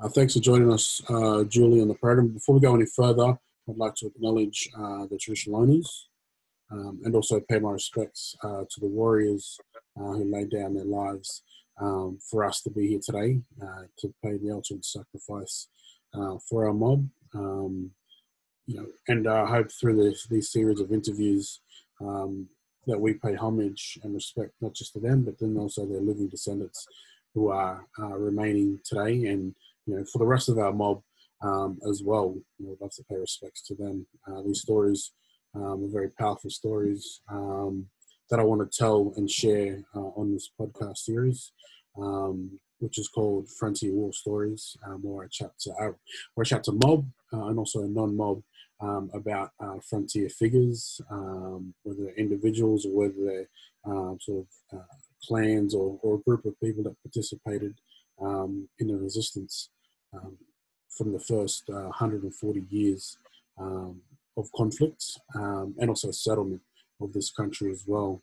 Uh, thanks for joining us, uh, Julie, on the program. Before we go any further, I'd like to acknowledge uh, the traditional owners um, and also pay my respects uh, to the warriors uh, who laid down their lives um, for us to be here today uh, to pay the ultimate sacrifice for our mob. Um, you know, and I hope through this, these series of interviews um, that we pay homage and respect not just to them, but then also their living descendants who are remaining today, and you know, for the rest of our mob um, as well. You know, I'd love to pay respects to them. Uh, these stories um, are very powerful stories um, that I want to tell and share uh, on this podcast series. Um, which is called Frontier War Stories, where I chat to uh, where I chat to mob and also non-mob um, about uh, frontier figures, um, whether they're individuals or whether they're sort of uh, clans or, or, a group of people that participated in the resistance um, from the first uh, 140 years um, of conflict and also settlement of this country as well.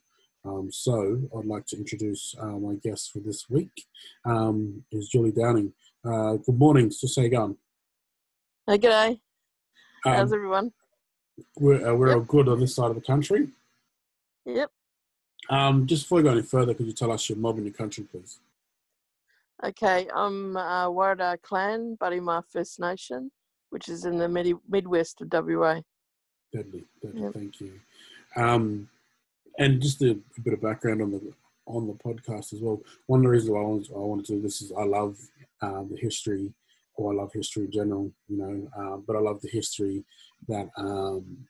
so I'd like to introduce uh, my guest for this week is Julie Dowling. Uh, good morning, Susagan. Hey, g'day. Um, How's everyone? We're, uh, we're yep. all good on this side of the country. Yep. Um, just before we go any further, could you tell us your mob and your country, please? Okay, I'm uh, Warrada Clan, Budima First Nation, which is in the mid- Midwest of WA. Deadly, deadly. Yep. Thank you. Um, and just a, a, bit of background on the on the podcast as well. One of the reasons why I wanted, I wanted to do this is I love uh, the history or I love history in general, you know, uh, but I love the history that um,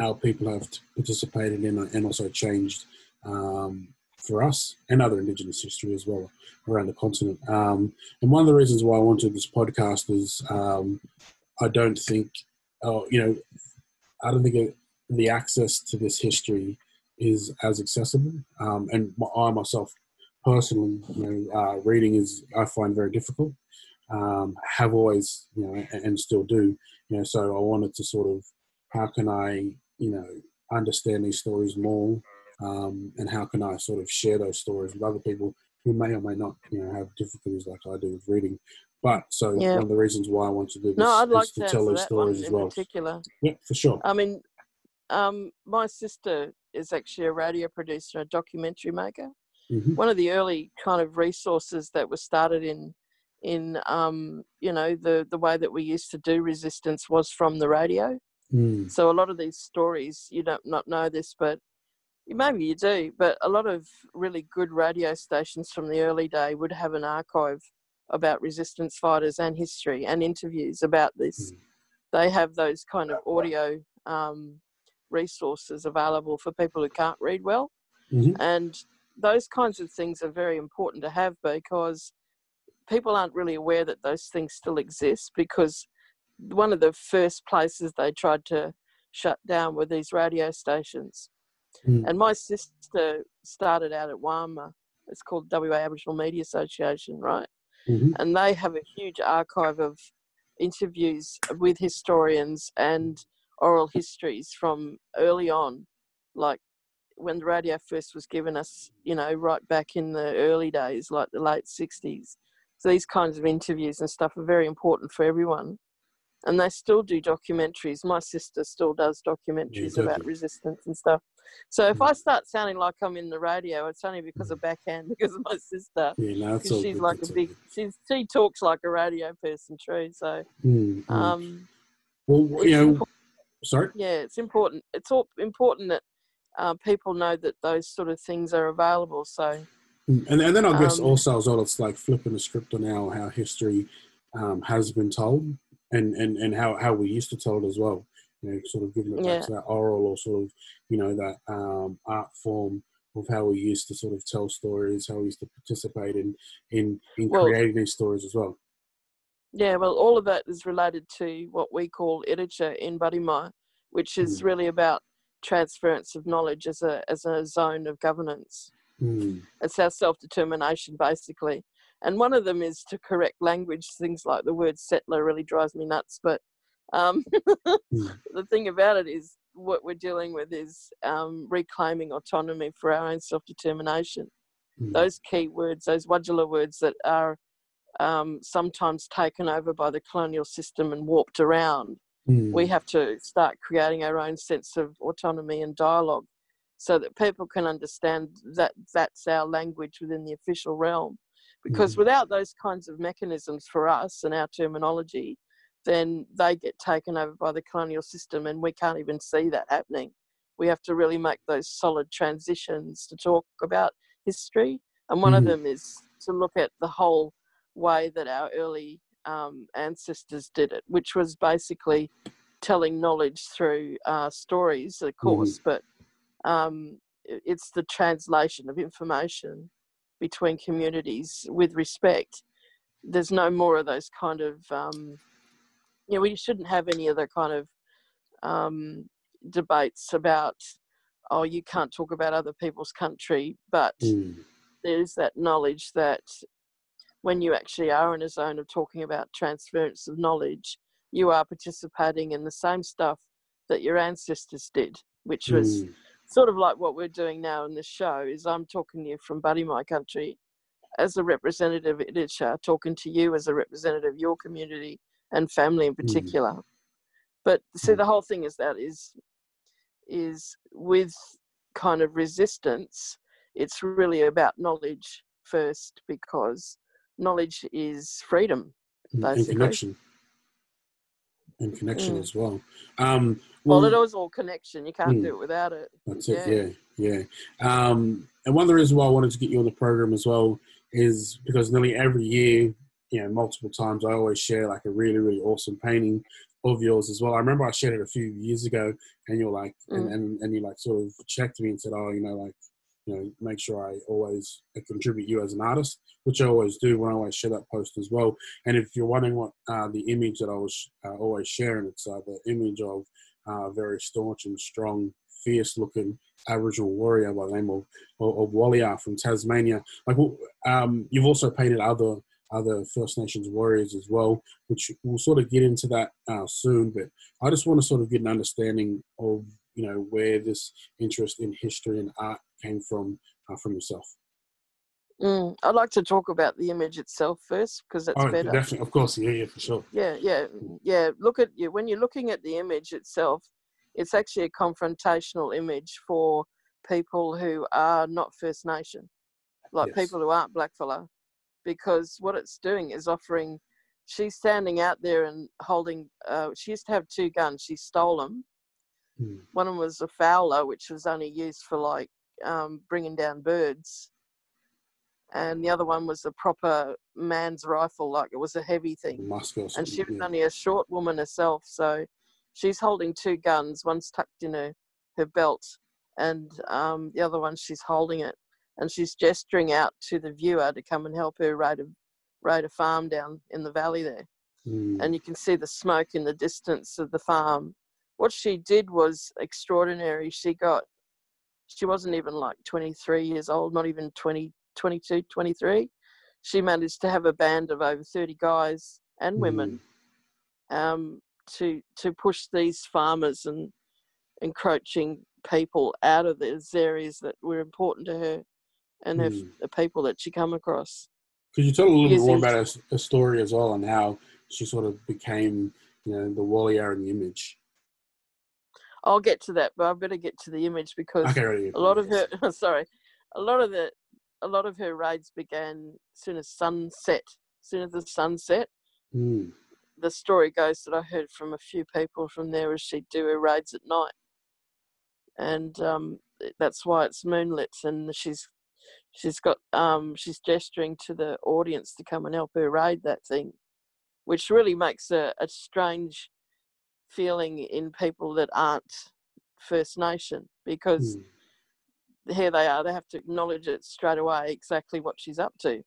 our people have participated in and also changed um, for us and other Indigenous history as well around the continent. Um, and one of the reasons why I wanted this podcast is um, I don't think, oh, you know, I don't think it, the access to this history is as accessible. Um, and I myself personally, you know, uh, reading is I find very difficult um, have always, you know, and, and still do, you know. So I wanted to sort of, how can I, you know, understand these stories more, um, and how can I sort of share those stories with other people who may or may not, you know, have difficulties like I do with reading. But so yeah. one of the reasons why I want to do this no, I'd like to, to tell those stories as well. Particular. Yeah, for sure. I mean, um, my sister is actually a radio producer, a documentary maker. Mm-hmm. One of the early kind of resources that was started in in um, you know the the way that we used to do resistance was from the radio. Mm. So a lot of these stories you don't not know this, but maybe you do. But a lot of really good radio stations from the early day would have an archive about resistance fighters and history and interviews about this. Mm. They have those kind of audio um, resources available for people who can't read well, mm-hmm. and those kinds of things are very important to have because people aren't really aware that those things still exist because one of the first places they tried to shut down were these radio stations. Mm. And my sister started out at WAMA. It's called WA Aboriginal Media Association, right? Mm-hmm. And they have a huge archive of interviews with historians and oral histories from early on, like when the radio first was given us, you know, right back in the early days, like the late 60s. So these kinds of interviews and stuff are very important for everyone. And they still do documentaries. My sister still does documentaries yeah, about resistance and stuff. So if mm. I start sounding like I'm in the radio, it's only because of backhand, because of my sister. Yeah, no, she's good. like a big. She's, she talks like a radio person, true. So, mm, um, well, you know, important. sorry. Yeah, it's important. It's all important that uh, people know that those sort of things are available. So Mm, and, and then I guess um, also as well, it's like flipping the script on how, how history um, has been told and, and, and how, how we used to tell it as well. You know, sort of giving it yeah. back to that oral or sort of, you know, that um, art form of how we used to sort of tell stories, how we used to participate in, in, in well, creating these stories as well. Yeah, well, all of that is related to what we call Itaja in Budima, which is mm. really about transference of knowledge as a, as a zone of governance. Mm. It's our self determination, basically. And one of them is to correct language. Things like the word settler really drives me nuts. But um, mm. the thing about it is, what we're dealing with is um, reclaiming autonomy for our own self determination. Mm. Those key words, those Wadjala words that are um, sometimes taken over by the colonial system and warped around. Mm. We have to start creating our own sense of autonomy and dialogue so that people can understand that that's our language within the official realm. Because mm. without those kinds of mechanisms for us and our terminology, then they get taken over by the colonial system and we can't even see that happening. We have to really make those solid transitions to talk about history. And one mm. of them is to look at the whole way that our early um, ancestors did it, which was basically telling knowledge through uh, stories, of course, mm. but um, it's the translation of information between communities with respect. There's no more of those kind of, um, you know, we shouldn't have any other kind of um, debates about, oh, you can't talk about other people's country, but mm. there's that knowledge that when you actually are in a zone of talking about transference of knowledge, you are participating in the same stuff that your ancestors did, which was mm. Sort of like what we're doing now in this show. Is I'm talking to you from Badimaya Country as a representative of Iditsha, talking to you as a representative of your community and family in mm. particular. Mm. But see, mm. the whole thing is that is is with kind of resistance. It's really about knowledge first because knowledge is freedom, basically. And connection. And connection mm. as well. Um, well, well, it is all connection. You can't mm, do it without it. That's yeah. it. Yeah, yeah. Um, and one of the reasons why I wanted to get you on the program as well is because nearly every year, you know, multiple times, I always share like a really, really awesome painting of yours as well. I remember I shared it a few years ago, and you're like, mm. and, and, and you like sort of checked me and said, oh, you know, like you know, make sure I always contribute you as an artist, which I always do when I always share that post as well. And if you're wondering what uh, the image that I was uh, always sharing, it's uh, the image of uh, a very staunch and strong, fierce-looking Aboriginal warrior by the name of of, of Walyer from Tasmania. Like, um, you've also painted other other First Nations warriors as well, which we'll sort of get into that uh, soon. But I just want to sort of get an understanding of you know where this interest in history and art came from uh, from yourself. Mm, I'd like to talk about the image itself first because that's oh, better. Definitely, of course, yeah, yeah, for sure. Yeah, yeah, yeah. Look at you when you're looking at the image itself. It's actually a confrontational image for people who are not First Nation, like yes. people who aren't blackfella, because what it's doing is offering. She's standing out there and holding. Uh, she used to have two guns. She stole them. Hmm. One of them was a fowler, which was only used for like um, bringing down birds, and the other one was a proper man's rifle, like it was a heavy thing. and she was yeah. only a short woman herself, so she's holding two guns. One's tucked in her her belt, and um, the other one she's holding it, and she's gesturing out to the viewer to come and help her raid a raid a farm down in the valley there. Mm. And you can see the smoke in the distance of the farm. What she did was extraordinary. She got she wasn't even like 23 years old, not even 20, 22, 23. She managed to have a band of over 30 guys and women mm. um, to to push these farmers and encroaching people out of those areas that were important to her and mm. her, the people that she come across. Could you tell a little bit more about her, her, story as well and how she sort of became, you know, the warrior and the image? I'll get to that, but I better get to the image because okay, a lot of her sorry, a lot of the a lot of her raids began soon as sunset. Soon as the sun set. Mm. The story goes that I heard from a few people from there is she'd do her raids at night, and um, that's why it's moonlit. And she's she's got um, she's gesturing to the audience to come and help her raid that thing, which really makes a, a strange feeling in people that aren't First Nation because mm. here they are, they have to acknowledge it straight away exactly what she's up to.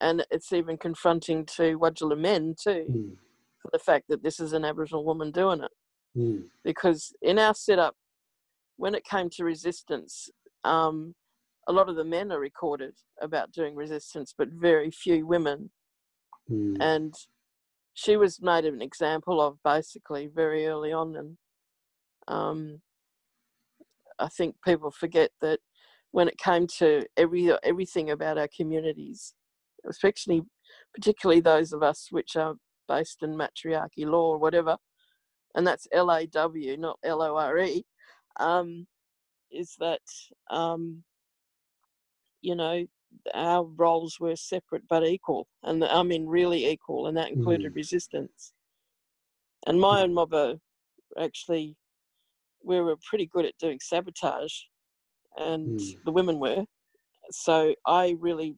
And it's even confronting to Wadjala men too, mm. for the fact that this is an Aboriginal woman doing it. Mm. Because in our setup, when it came to resistance, um, a lot of the men are recorded about doing resistance, but very few women. Mm. And she was made an example of basically very early on, and um, I think people forget that when it came to every everything about our communities, especially particularly those of us which are based in matriarchy law or whatever, and that's L A W, not L O R E, um, is that um, you know our roles were separate but equal, and I mean really equal, and that included mm. resistance. And my mm. own mobber actually, we were pretty good at doing sabotage, and mm. the women were. So I really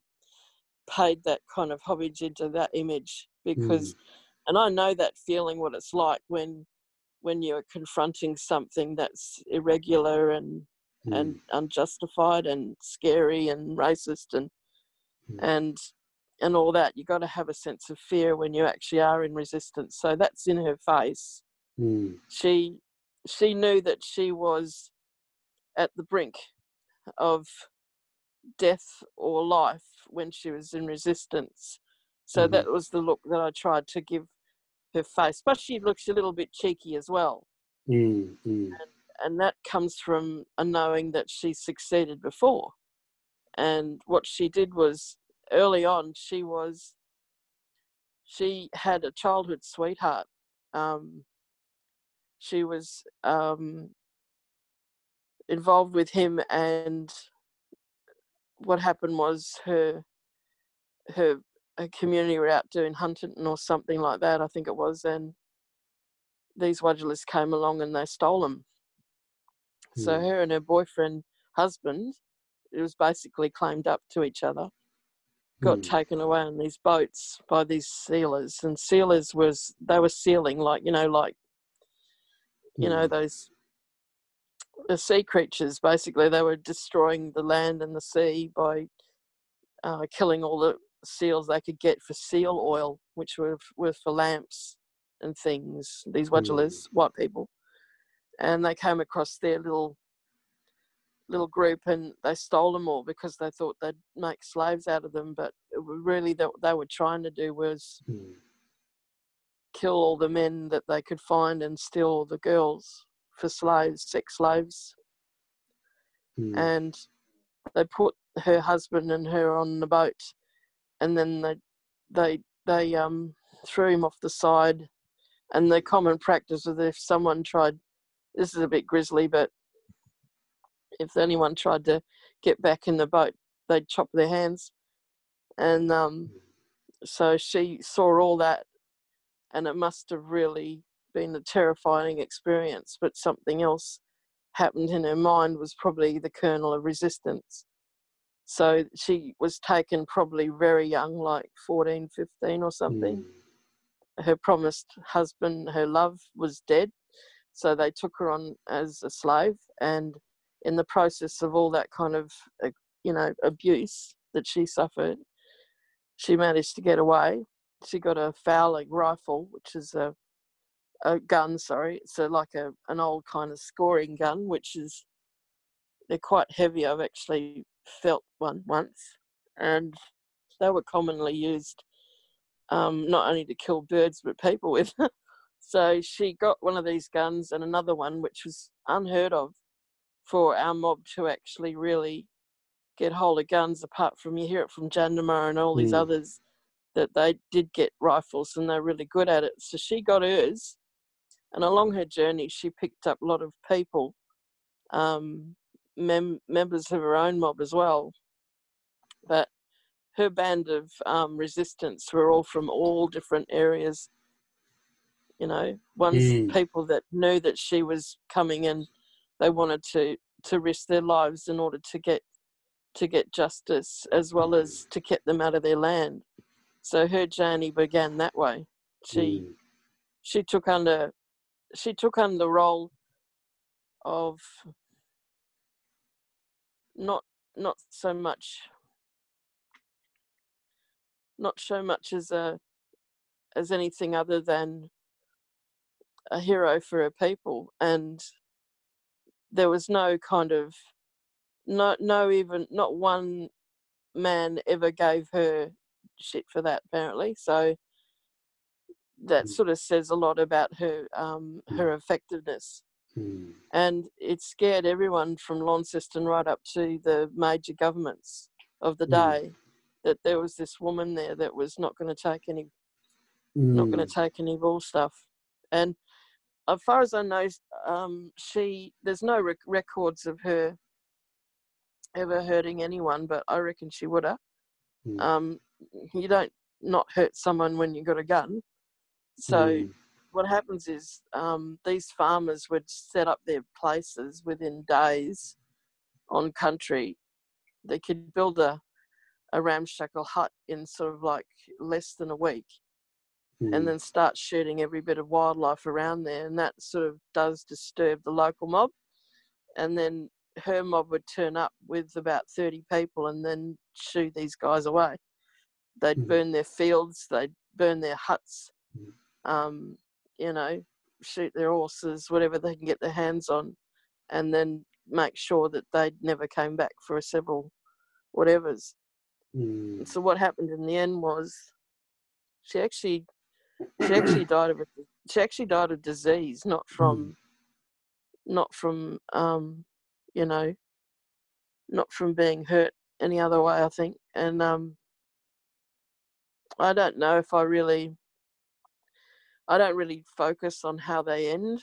paid that kind of homage into that image because, mm. and I know that feeling what it's like when when you're confronting something that's irregular and mm. and unjustified and scary and racist and mm. and and all that You've got to have a sense of fear when you actually are in resistance so that's in her face mm. she she knew that she was at the brink of death or life when she was in resistance so mm-hmm. that was the look that i tried to give her face but she looks a little bit cheeky as well mm, mm. And, and that comes from a knowing that she succeeded before. And what she did was early on, she was, she had a childhood sweetheart. Um, she was um, involved with him, and what happened was her her community were out doing hunting or something like that, I think it was, and these Wadjalas came along and they stole them. So hmm. her and her boyfriend, husband, it was basically claimed up to each other, got mm. taken away on these boats by these sealers. And sealers was they were sealing like you know like you know hmm. those the sea creatures. Basically, they were destroying the land and the sea by uh, killing all the seals they could get for seal oil, which were were for lamps and things. These Wadjalas, mm. white people and they came across their little little group and they stole them all because they thought they'd make slaves out of them but really that they were trying to do was mm. kill all the men that they could find and steal all the girls for slaves sex slaves mm. and they put her husband and her on the boat and then they they they um threw him off the side and the common practice was if someone tried this is a bit grisly, but if anyone tried to get back in the boat, they'd chop their hands. And um, so she saw all that, and it must have really been a terrifying experience. But something else happened in her mind was probably the kernel of resistance. So she was taken probably very young, like 14, 15 or something. Mm. Her promised husband, her love, was dead so they took her on as a slave, and in the process of all that kind of, uh, you know, abuse that she suffered, she managed to get away. She got a Fowler rifle, which is a a gun. Sorry, it's like a an old kind of scoring gun, which is they're quite heavy. I've actually felt one once, and they were commonly used um, not only to kill birds but people with. So she got one of these guns and another one, which was unheard of for our mob to actually really get hold of guns. Apart from you hear it from Jandamarra and all these mm. others that they did get rifles and they're really good at it. So she got hers, and along her journey, she picked up a lot of people, um, mem- members of her own mob as well. But her band of um, resistance were all from all different areas you know once mm. people that knew that she was coming in they wanted to to risk their lives in order to get to get justice as well as to get them out of their land so her journey began that way she mm. she took under she took on the role of not not so much not so much as a as anything other than a hero for her people and there was no kind of no no even not one man ever gave her shit for that apparently so that mm. sort of says a lot about her um, her mm. effectiveness mm. and it scared everyone from Launceston right up to the major governments of the day that there was this woman there that was not going to take any not going to take any bull stuff and as far as i know um, she there's no rec- records of her ever hurting anyone but i reckon she would have mm. um, you don't not hurt someone when you got a gun so mm. what happens is um, these farmers would set up their places within days on country they could build a a ramshackle hut in sort of like less than a week mm. and hmm. then start shooting every bit of wildlife around there and that sort of does disturb the local mob and then her mob would turn up with about 30 people and then shoo these guys away they'd mm. burn their fields they'd burn their huts hmm. um, you know shoot their horses whatever they can get their hands on and then make sure that they never came back for several whatevers Mm. So what happened in the end was she actually she actually died of a, she actually died of disease, not from mm. not from um, you know not from being hurt any other way. I think, and um, I don't know if I really I don't really focus on how they end.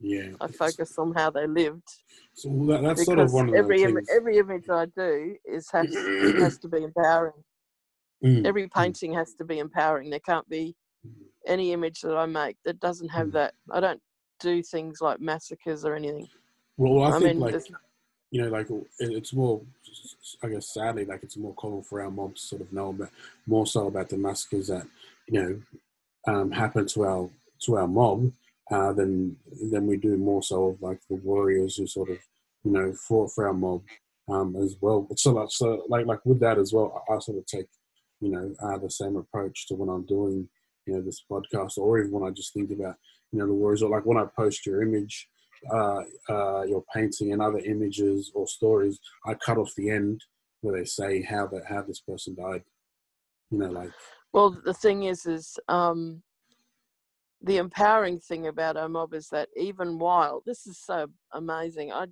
Yeah, I focus on how they lived. So that, that's sort of one of every Im- every image I do is has has to be empowering. Mm. Every painting has to be empowering. There can't be any image that I make that doesn't have mm. that. I don't do things like massacres or anything. Well, I, I think mean, like you know, like it's more, I guess, sadly, like it's more common for our mob to sort of know about more so about the massacres that you know um, happen to our to our mob uh, than than we do more so of like the warriors who sort of you know fought for our mob um, as well. So like so like like with that as well, I, I sort of take you know uh, the same approach to when I'm doing you know this podcast, or even when I just think about you know the warriors, or like when I post your image. Uh, uh, your painting and other images or stories, I cut off the end where they say how that how this person died. You know, like. Well, the thing is, is um, the empowering thing about our mob is that even while this is so amazing, I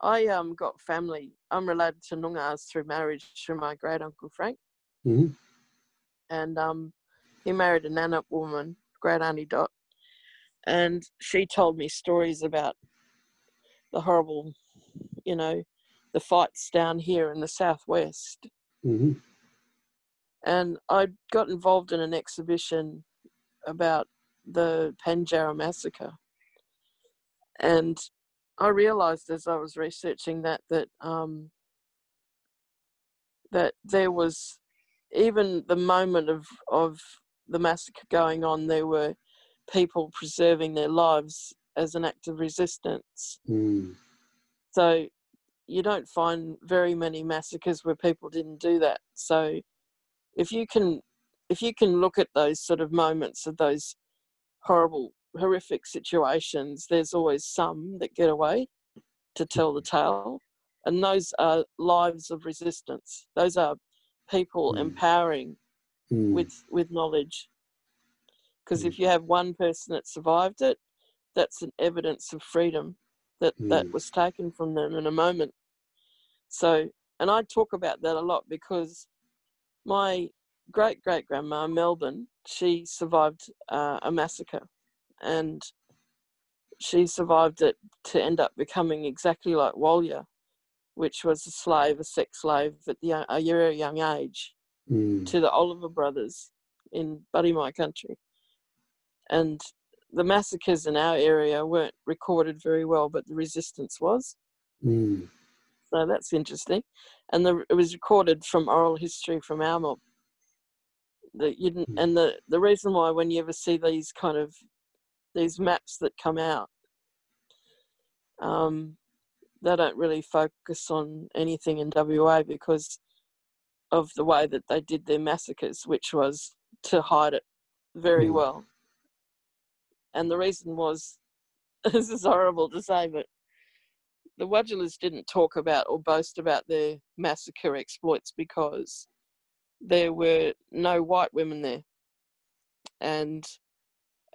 I um got family. I'm related to Noongars through marriage through my great uncle Frank, mm-hmm. and um he married a Nannup woman, great auntie Dot, and she told me stories about the horrible, you know, the fights down here in the southwest. Mm-hmm. And I got involved in an exhibition about the Pinjarra massacre. And I realized as I was researching that that um, that there was even the moment of of the massacre going on, there were people preserving their lives as an act of resistance. Mm. So you don't find very many massacres where people didn't do that. So if you can if you can look at those sort of moments of those horrible, horrific situations, there's always some that get away to tell the tale. And those are lives of resistance. Those are people mm. empowering mm. with with knowledge. Because mm. if you have one person that survived it, that's an evidence of freedom that that mm. was taken from them in a moment. So, and I talk about that a lot because my great great grandma Melbourne, she survived uh, a massacre, and she survived it to end up becoming exactly like Walyer, which was a slave, a sex slave at the, a very young age, mm. to the Oliver brothers in Badimaya country, and the massacres in our area weren't recorded very well, but the resistance was. Mm. So that's interesting, and the, it was recorded from oral history from our mob that you didn't, hmm. and the the reason why when you ever see these kind of these maps that come out, um, they don't really focus on anything in WA because of the way that they did their massacres, which was to hide it very mm. well. And the reason was, this is horrible to say, but the Wadjalas didn't talk about or boast about their massacre exploits because there were no white women there. And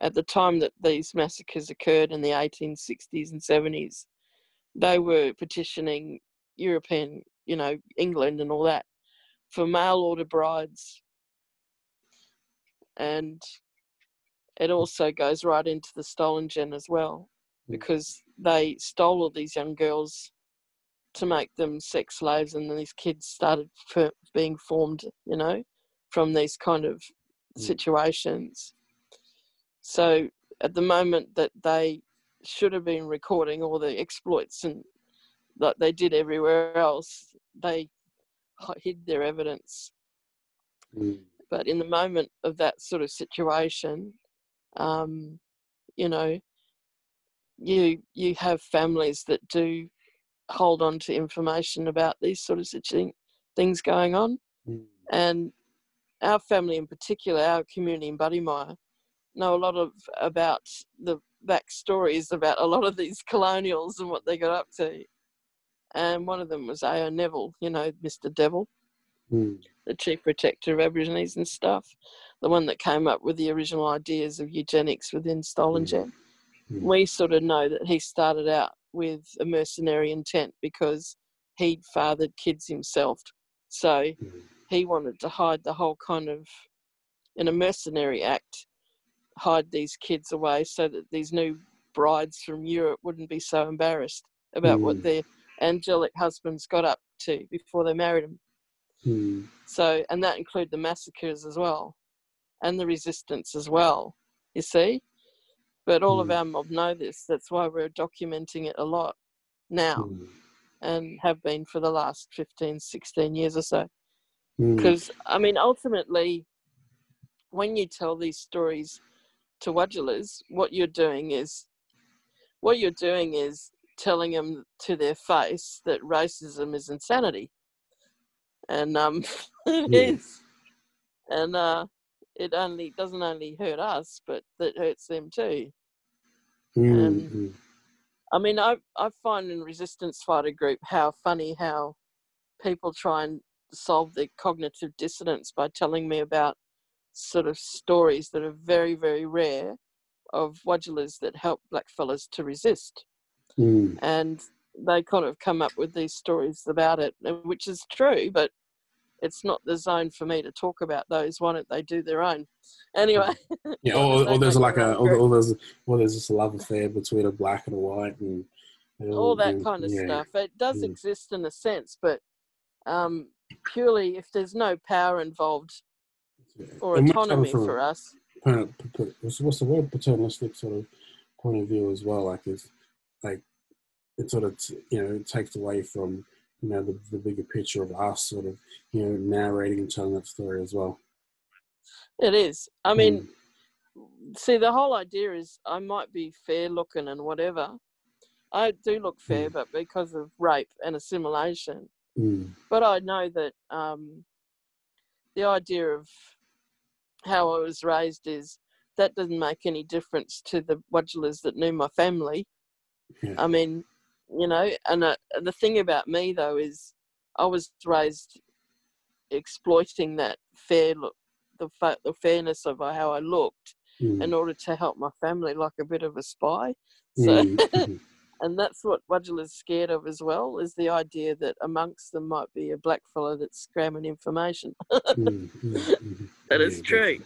at the time that these massacres occurred in the 1860s and 70s, they were petitioning European, you know, England and all that for mail order brides. And it also goes right into the stolen gen as well, mm. because they stole all these young girls to make them sex slaves, and then these kids started being formed, you know, from these kind of mm. situations. So at the moment that they should have been recording all the exploits and that they did everywhere else, they hid their evidence. Mm. But in the moment of that sort of situation, um, you know, you you have families that do hold on to information about these sort of things going on, mm. and our family in particular, our community in Badimaya, know a lot of about the backstories about a lot of these colonials and what they got up to. And one of them was A.O. Neville, you know, Mr. Devil, mm. the chief protector of Aborigines and stuff, the one that came up with the original ideas of eugenics within Stolen mm. Mm. We sort of know that he started out with a mercenary intent because he'd fathered kids himself. So hmm. he wanted to hide the whole kind of, in a mercenary act, hide these kids away so that these new brides from Europe wouldn't be so embarrassed about mm. what hmm. their angelic husbands got up to before they married them. Mm. So, and that include the massacres as well, and the resistance as well. You see, but all mm. of hmm. our mob know this. That's why we're documenting it a lot now, hmm. and have been for the last 15, 16 years or so. Because I mean, ultimately, when you tell these stories to Wadjalas, what you're doing is what you're doing is telling them to their face that racism is insanity, and um, it yeah. is, and uh, it only doesn't only hurt us, but it hurts them too. Mm-hmm. And I mean, I I find in resistance fighter group how funny how people try and solve their cognitive dissonance by telling me about sort of stories that are very, very rare of Wadjalas that help blackfellas to resist. Mm. And they kind of come up with these stories about it, which is true, but it's not the zone for me to talk about those. Why don't they do their own? Anyway. Yeah, or, or there's like a, or, or, there's, or there's a love affair between a black and a white, and, and all, that kind of yeah. stuff. It does mm. exist in a sense, but um, purely if there's no power involved, or autonomy for us. what's the word? Paternalistic sort of point of view as well. Like it's like it sort of you know takes away from you know the, the bigger picture of us sort of you know narrating and telling that story as well. It is. I mean, mm. see, the whole idea is I might be fair looking and whatever. I do look fair, mm. but because of rape and assimilation. Mm. But I know that um, the idea of how I was raised is that doesn't make any difference to the Wadjalas that knew my family. Yeah. I mean, you know, and uh, the thing about me though is I was raised exploiting that fair look, the, fa- the fairness of how I looked mm. in order to help my family like a bit of a spy. So, mm. and that's what is scared of as well is the idea that amongst them might be a black fellow that's cramming information. mm, mm, that is true.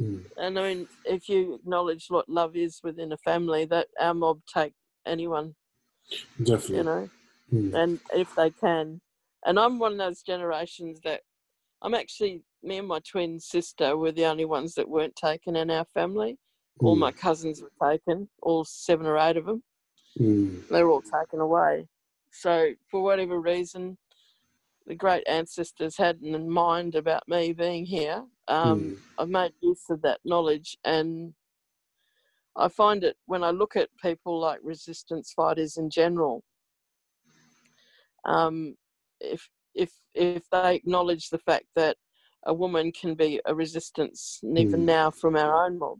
Mm. And I mean, if you acknowledge what love is within a family, that our mob take anyone. Definitely. You know, mm. and if they can. And I'm one of those generations that I'm actually, me and my twin sister were the only ones that weren't taken in our family. All mm. my cousins were taken, all seven or eight of them. Mm. They were all taken away. So, for whatever reason, the great ancestors had in mind about me being here. Um, mm. I've made use of that knowledge, and I find it when I look at people like resistance fighters in general. Um, if if if they acknowledge the fact that a woman can be a resistance, even mm. now from our own mob,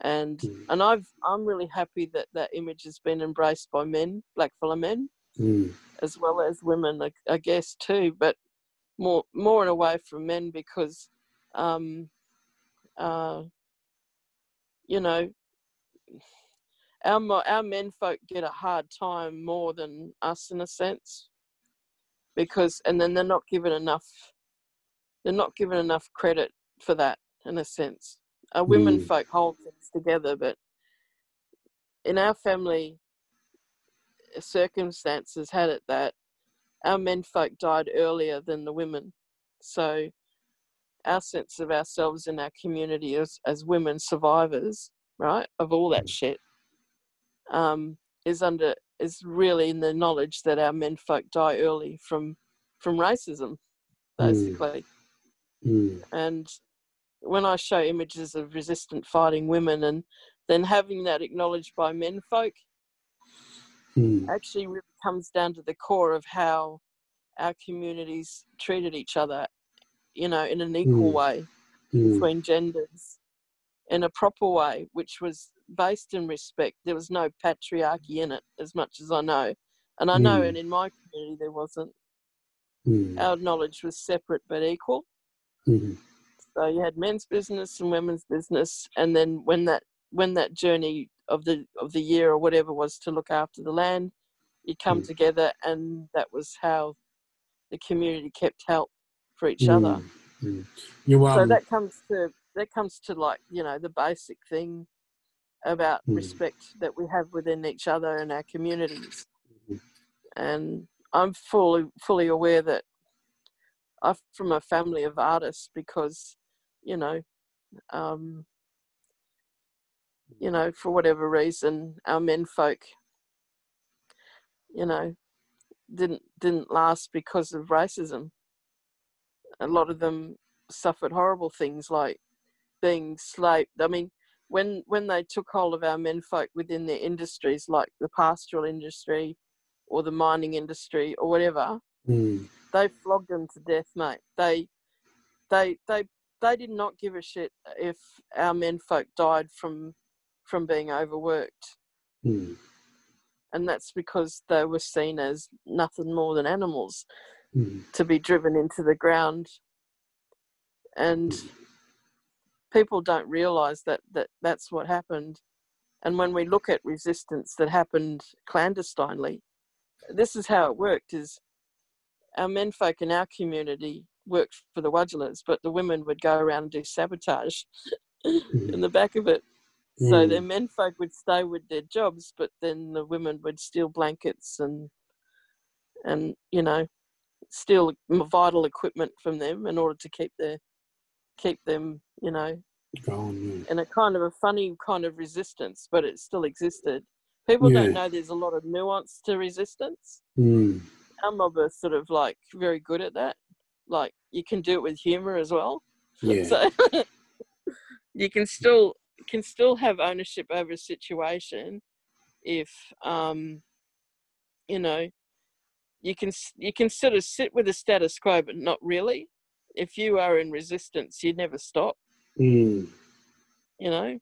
and mm. and I've I'm really happy that that image has been embraced by men, blackfellow men, mm. as well as women, I, I, guess too, but more more and away from men because, um, uh, you know, our our men folk get a hard time more than us in a sense, because and then they're not given enough they're not given enough credit for that in a sense. Our women mm. folk hold things together, but in our family circumstances had it that our men folk died earlier than the women. So our sense of ourselves in our community as, as women survivors, right, of all that mm. shit, um, is under is really in the knowledge that our men folk die early from from racism, mm. basically. Mm. And when I show images of resistant fighting women and then having that acknowledged by men folk, mm. actually really comes down to the core of how our communities treated each other, you know, in an equal mm. way mm. between genders, in a proper way, which was based in respect. There was no patriarchy in it, as much as I know. And I know, mm. and in my community, there wasn't. Mm. Our knowledge was separate but equal. Mm-hmm. So you had men's business and women's business, and then when that when that journey of the of the year or whatever was to look after the land, you come mm. together, and that was how the community kept help for each other. Mm. You, um, so that comes to that comes to like you know the basic thing about mm. respect that we have within each other and our communities. Mm-hmm. And I'm fully fully aware that I'm from a family of artists because, you know, um, you know, for whatever reason, our men folk, you know, didn't didn't last because of racism. A lot of them suffered horrible things like being slave. I mean, when when they took hold of our men folk within their industries, like the pastoral industry, or the mining industry or whatever, mm. they flogged them to death, mate. They they they they did not give a shit if our men folk died from from being overworked. Mm. And that's because they were seen as nothing more than animals mm. to be driven into the ground. And hmm. People don't realize that, that that's what happened. And when we look at resistance that happened clandestinely, this is how it worked is our men folk in our community worked for the Wadjalas, but the women would go around and do sabotage in the back of it. Mm. So the men folk would stay with their jobs, but then the women would steal blankets and and you know steal vital equipment from them in order to keep their keep them you know going. In a kind of a funny kind of resistance, but it still existed. People yeah. don't know there's a lot of nuance to resistance. Mm. Our mob are sort of like very good at that. Like you can do it with humor as well. Yeah. So you can still can still have ownership over a situation if um you know you can you can sort of sit with the status quo but not really if you are in resistance you never stop mm. you know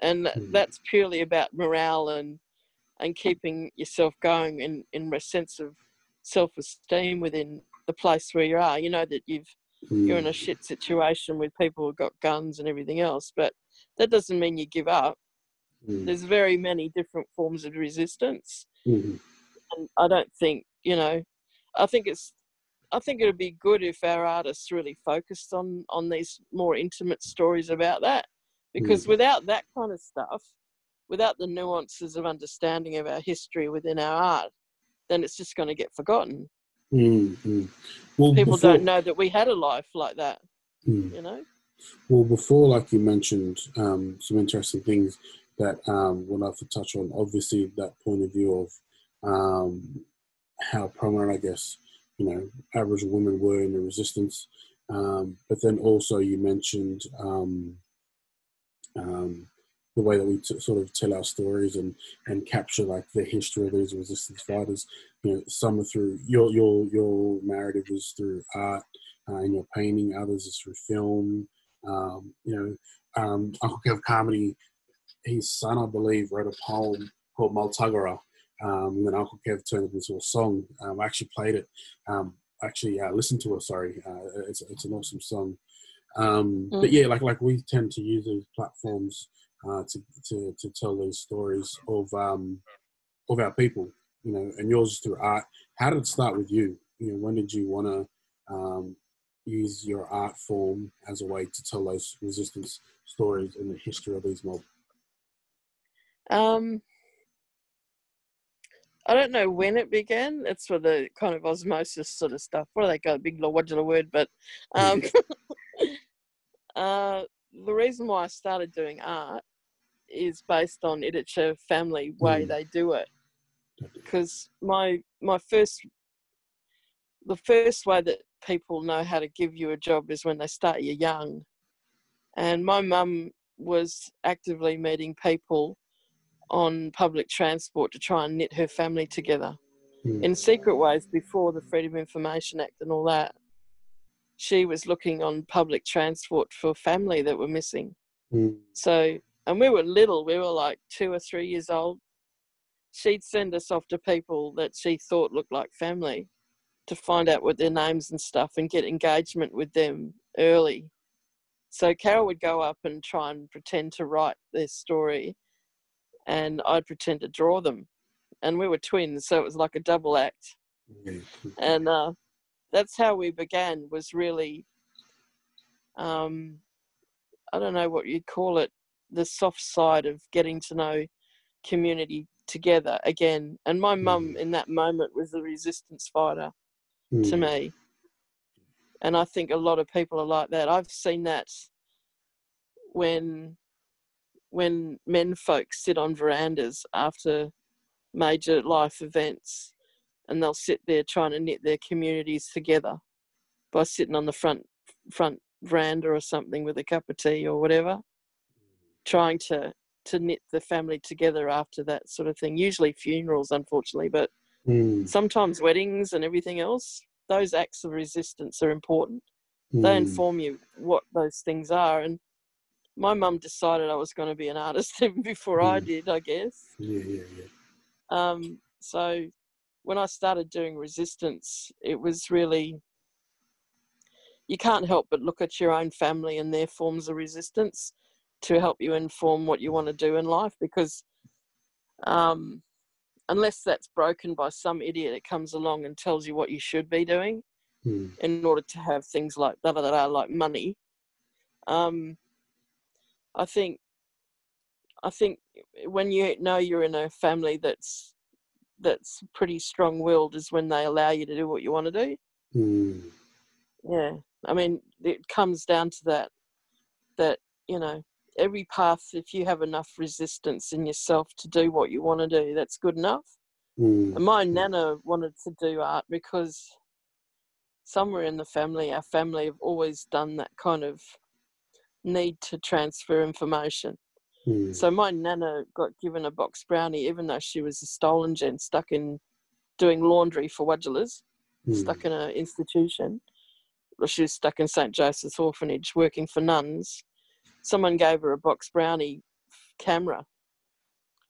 and mm. that's purely about morale and and keeping yourself going in in a sense of self-esteem within the place where you are you know that you've mm. you're in a mm. shit situation with people who've got guns and everything else but that doesn't mean you give up mm. there's very many different forms of resistance mm. and i don't think you know i think it's i think it would be good if our artists really focused on on these more intimate stories about that because mm. without that kind of stuff without the nuances of understanding of our history within our art, then it's just going to get forgotten. Mm-hmm. Well, People before, don't know that we had a life like that. Mm. You know. Well, before, like you mentioned, um, some interesting things that um, we'll have to touch on. Obviously, that point of view of um, how prominent, I guess, you know, Aboriginal women were in the resistance. Um, but then also, you mentioned um, um, the way that we t- sort of tell our stories and and capture like the history of these resistance fighters. You know, some are through your your your narrative is through art uh, and your painting. Others is through film. Um, you know, um, Uncle Kev Carmody, his son, I believe, wrote a poem called Multuggerah. Um, and then Uncle Kev turned it into a song. Um, I actually played it. Um, actually, uh, listened to it. Sorry, uh, it's, it's an awesome song. Um, mm. But yeah, like like we tend to use these platforms uh, to, to, to tell these stories of um, of our people, you know, and yours through art. How did it start with you? You know, when did you want to um, use your art form as a way to tell those resistance stories and the history of these mobs? Um, I don't know when it began. It's for the kind of osmosis sort of stuff. What do they call Big modular word, but um, uh, the reason why I started doing art is based on Iditcher family way mm. they do it. Because my my first the first way that people know how to give you a job is when they start you young. And my mum was actively meeting people on public transport to try and knit her family together mm. in secret ways before the Freedom of Information Act and all that. She was looking on public transport for family that were missing. Mm. So, and we were little, we were like two or three years old. She'd send us off to people that she thought looked like family to find out what their names and stuff and get engagement with them early. So Carol would go up and try and pretend to write their story and I'd pretend to draw them. And we were twins, so it was like a double act. and uh, that's how we began. Was really, um, I don't know what you'd call it, the soft side of getting to know community together again. And my mum mm. in that moment was a resistance fighter mm. to me. And I think a lot of people are like that. I've seen that when when men folks sit on verandas after major life events and they'll sit there trying to knit their communities together by sitting on the front front veranda or something with a cup of tea or whatever trying to to knit the family together after that sort of thing usually funerals unfortunately but mm. sometimes weddings and everything else those acts of resistance are important mm. they hmm. inform you what those things are and my mum decided I was going to be an artist even before mm. I did, I guess. Yeah, yeah, yeah. Um, so when I started doing resistance, it was really you can't help but look at your own family and their forms of resistance to help you inform what you want to do in life because um, unless that's broken by some idiot that comes along and tells you what you should be doing mm. in order to have things like da, da, da, like money um, I think I think when you know you're in a family that's that's pretty strong willed is when they allow you to do what you want to do. Mm. Yeah. I mean it comes down to that that, you know, every path if you have enough resistance in yourself to do what you want to do, that's good enough. Mm. And my nana wanted to do art because somewhere in the family, our family have always done that kind of need to transfer information. Mm. So my nana got given a box brownie, even though she was a stolen gen, stuck in doing laundry for mm. stuck in an institution. Well, she was stuck in St. Joseph's Orphanage working for nuns. Someone gave her a box brownie camera.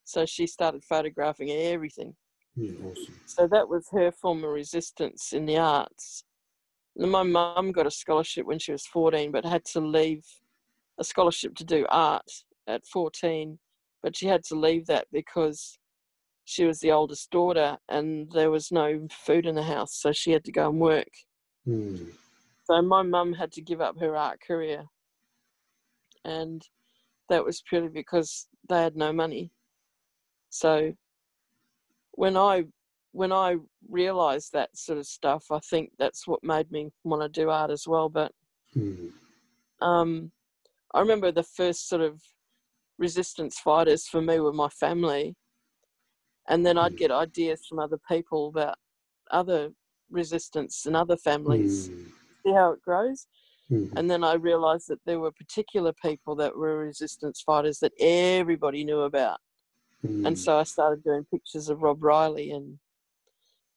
So she started photographing everything. Yeah, awesome. So that was her form of resistance in the arts. my mum got a scholarship when she was 14, but had to leave a scholarship to do art at 14, but she had to leave that because she was the oldest daughter and there was no food in the house, so she had to go and work. Mm. So my mum had to give up her art career, and that was purely because they had no money. So when I when I realised that sort of stuff, I think that's what made me want to do art as well. But mm. um, I remember the first sort of resistance fighters for me were my family. And then I'd mm. get ideas from other people about other resistance and other families. Mm. See how it grows? Mm. And then I realized that there were particular people that were resistance fighters that everybody knew about. Mm. And so I started doing pictures of Rob Riley and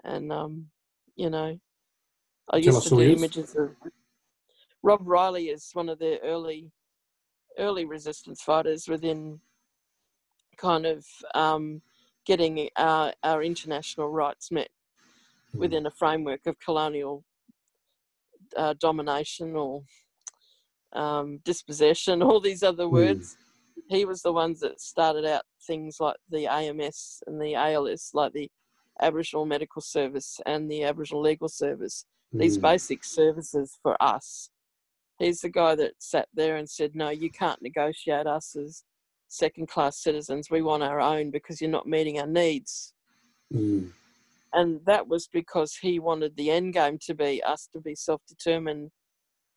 and um, you know, I Tell used to do images of Rob Riley is one of the early early resistance fighters within kind of um, getting our, our international rights met hmm. within a framework of colonial uh, domination or um, dispossession, all these other hmm. words. Mm. He was the ones that started out things like the AMS and the ALS, like the Aboriginal Medical Service and the Aboriginal Legal Service, these mm. basic services for us. He's the guy that sat there and said, No, you can't negotiate us as second class citizens. We want our own because you're not meeting our needs. Mm. And that was because he wanted the end game to be us to be self determined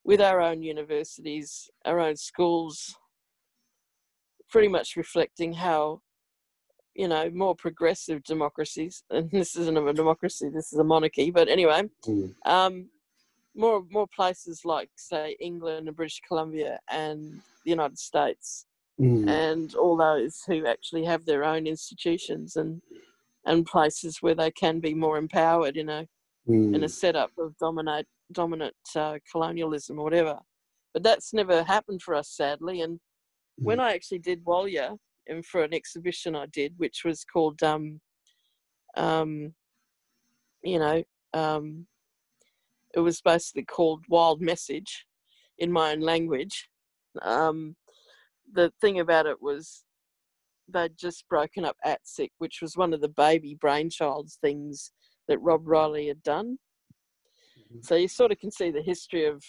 with our own universities, our own schools, pretty much reflecting how you know more progressive democracies and this isn't a democracy this is a monarchy but anyway mm. um, more more places like say england and british columbia and the united states mm. and all those who actually have their own institutions and and places where they can be more empowered in a mm. in a setup of dominate dominant uh, colonialism or whatever but that's never happened for us sadly and when mm. I actually did Walyer and for an exhibition I did, which was called, um, um, you know, um, it was basically called Wild Message in my own language. Um, the thing about it was they'd just broken up ATSIC, which was one of the baby brainchilds things that Rob Riley had done. Mm-hmm. So you sort of can see the history of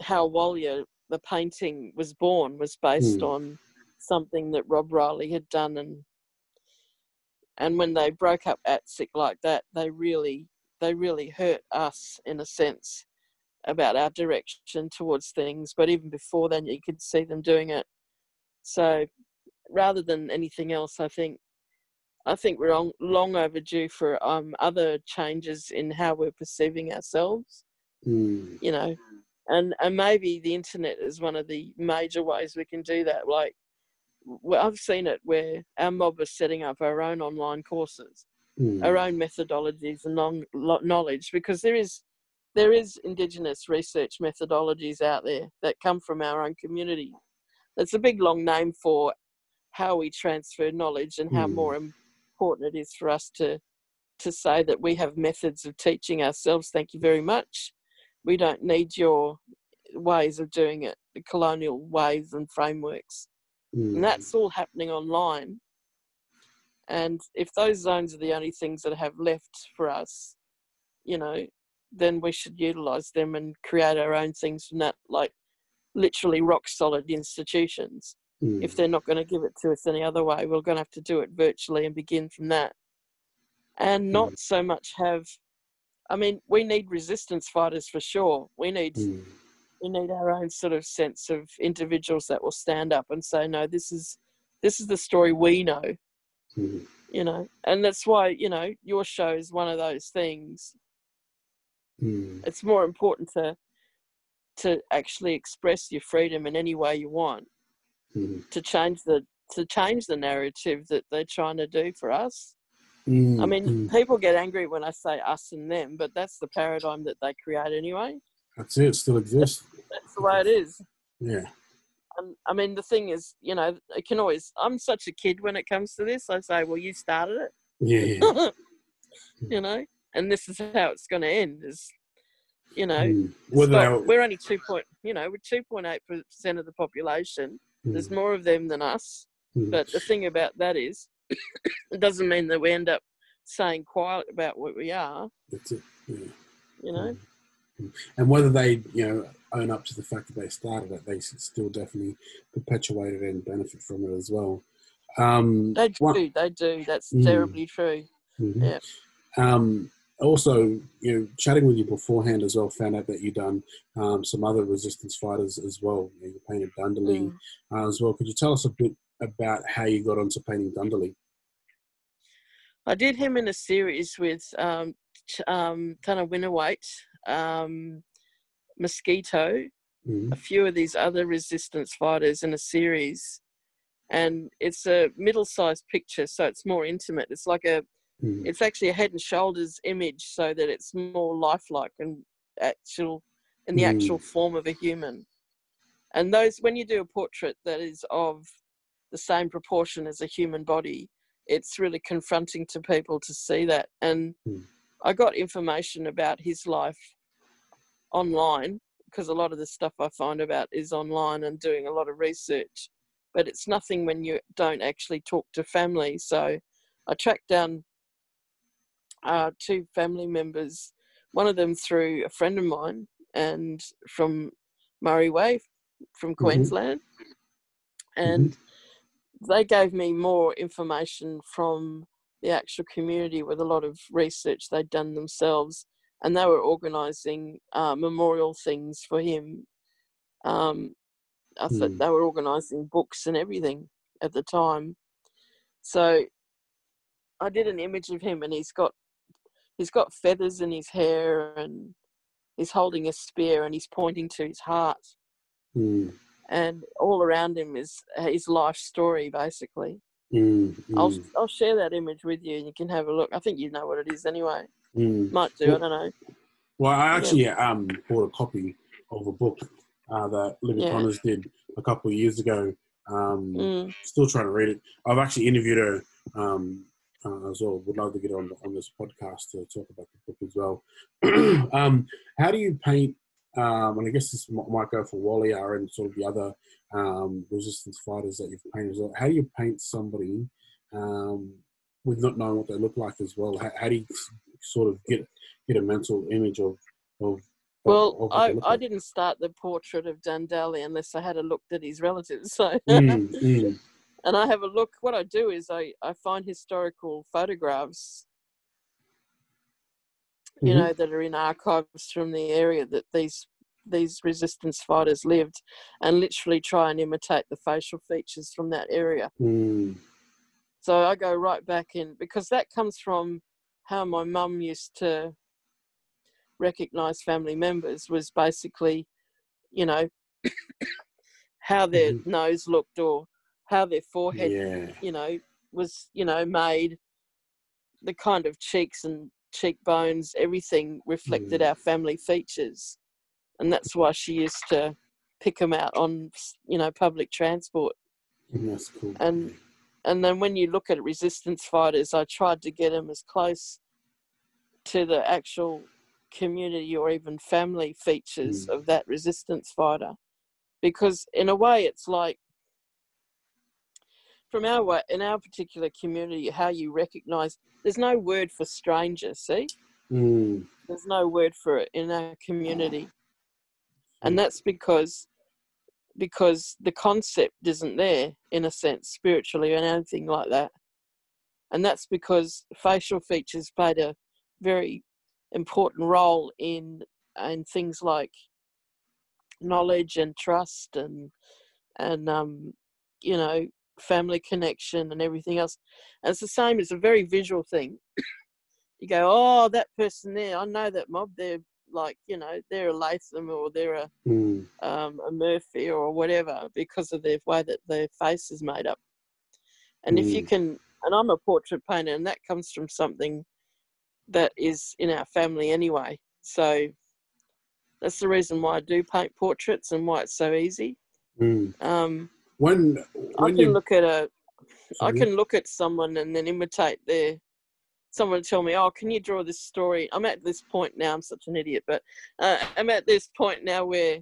how Walyer the painting was born was based mm. on something that Rob Riley had done and and when they broke up ATSIC like that they really they really hurt us in a sense about our direction towards things but even before then you could see them doing it so rather than anything else I think I think we're on, long overdue for um, other changes in how we're perceiving ourselves. Mm. You know, and and maybe the internet is one of the major ways we can do that like well, I've seen it where our mob is setting up our own online courses, mm. our own methodologies and non- knowledge, because there is there is Indigenous research methodologies out there that come from our own community. That's a big long name for how we transfer knowledge and how mm. more important it is for us to to say that we have methods of teaching ourselves. Thank you very much we don't need your ways of doing it, the colonial ways and frameworks. Mm. And that's all happening online. And if those zones are the only things that have left for us, you know, then we should utilize them and create our own things from that, like literally rock solid institutions. Mm. If they're not going to give it to us any other way, we're going to have to do it virtually and begin from that. And not mm. so much have I mean, we need resistance fighters for sure. We need mm. we need our own sort of sense of individuals that will stand up and say, no, this is this is the story we know. Mm. You know, and that's why you know your show is one of those things. Mm. It's more important to to actually express your freedom in any way you want hmm. to change the to change the narrative that they're trying to do for us Mm, I mean, mm. people get angry when I say us and them, but that's the paradigm that they create anyway. That's it. It still exists. That's, the way it is. Yeah. Um, I mean, the thing is, you know, it can always. I'm such a kid when it comes to this. I say, well, you started it. Yeah. you know, and this is how it's going to end. Is you know, mm. not, we're only two point. You know, we're two point eight percent of the population. There's mm. more of them than us. Mm. But the thing about that is, it doesn't mean that we end up saying quiet about what we are. That's it. Yeah. You know. And whether they, you know, own up to the fact that they started it, they still definitely perpetuate it and benefit from it as well. Um, they do. One, they do. That's mm, terribly true. Mm-hmm. Yeah. Um, also, you know, chatting with you beforehand as well, found out that you've done um, some other resistance fighters as well. You, know, you painted Dundalli mm. uh, as well. Could you tell us a bit about how you got onto painting Dundalli? I did him in a series with um, um, Tunnerminnerwait, um, Mosquito, mm-hmm. a few of these other resistance fighters in a series. And it's a middle sized picture, so it's more intimate. It's like a, mm-hmm. it's actually a head and shoulders image so that it's more lifelike and actual, in the mm-hmm. actual form of a human. And those, when you do a portrait that is of the same proportion as a human body, it's really confronting to people to see that. And mm. I got information about his life online because a lot of the stuff I find about is online and doing a lot of research. But it's nothing when you don't actually talk to family. So I tracked down uh, two family members. one of them through a friend of mine and from Murray Way from mm-hmm. Queensland. Mm-hmm. And mm-hmm. they gave me more information from the actual community with a lot of research they'd done themselves. And they were organising uh, memorial things for him. Um, I thought mm. they were organising books and everything at the time. So I did an image of him, and he's got he's got feathers in his hair, and he's holding a spear, and he's pointing to his heart. Mm. And all around him is his life story, basically. Mm, I'll I'll share that image with you, and you can have a look. I think you know what it is anyway. Mm. Might do. Well, I don't know. Well, I actually yeah. um bought a copy of a book uh, that Libby yeah. Connors did a couple of years ago. Um, mm. Still trying to read it. I've actually interviewed her um, uh, as well. Would love to get on on this podcast to talk about the book as well. um, how do you paint? Um, and I guess this might go for Wally Walyer and sort of the other um, resistance fighters that you've painted as well. How do you paint somebody um, with not knowing what they look like as well? How, how do you sort of get get a mental image of of well, I, I didn't start the portrait of Dundalli unless I had a look at his relatives. So, mm, mm. and I have a look. What I do is I, I find historical photographs, you mm-hmm. know, that are in archives from the area that these these resistance fighters lived, and literally try and imitate the facial features from that area. Mm. So I go right back in because that comes from how my mum used to recognize family members was basically, you know, how their mm-hmm. nose looked or how their forehead, yeah. you know, was, you know, made, the kind of cheeks and cheekbones, everything reflected mm. our family features. And that's why she used to pick them out on, you know, public transport. Mm, that's cool. And and then when you look at resistance fighters, I tried to get them as close to the actual community or even family features mm. of that resistance fighter because in a way it's like from our way in our particular community how you recognize there's no word for stranger see? Mm. there's no word for it in our community. And that's because because the concept isn't there in a sense spiritually or anything like that. And that's because facial features played a very important role in in things like knowledge and trust and and um, you know family connection and everything else. And it's the same. It's a very visual thing. you go, oh, that person there. I know that mob. They're like you know they're a Latham or they're a mm. um, a Murphy or whatever because of their way that their face is made up. And mm. if you hmm. can, and I'm a portrait painter, and that comes from something that is in our family anyway. So that's the reason why I do paint portraits and why it's so easy. Mm. Um, when, when I can you... look at a, Sorry? I can look at someone and then imitate their. Someone tell me, "Oh, can you draw this story?" I'm at this point now. I'm such an idiot, but uh, I'm at this point now where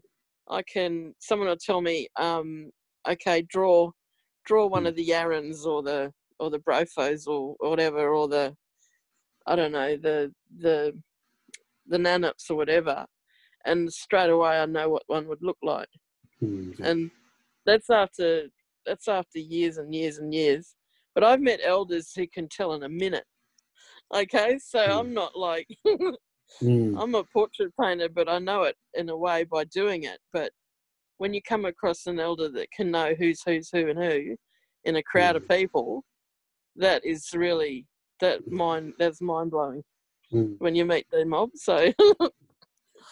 I can. Someone will tell me, um, "Okay, draw, draw one mm. of the Yarrans or the or the Brofos or, or whatever, or the I don't know the the the Nannups or whatever, and straight away I know what one would look like, mm-hmm. and that's after that's after years and years and years. But I've met elders who can tell in a minute. Okay, so mm. I'm not like mm. I'm a portrait painter, but I know it in a way by doing it. But when you come across an elder that can know who's who's who and who in a crowd mm. of people, that is really that mind that's mind blowing mm. when you meet the mob. So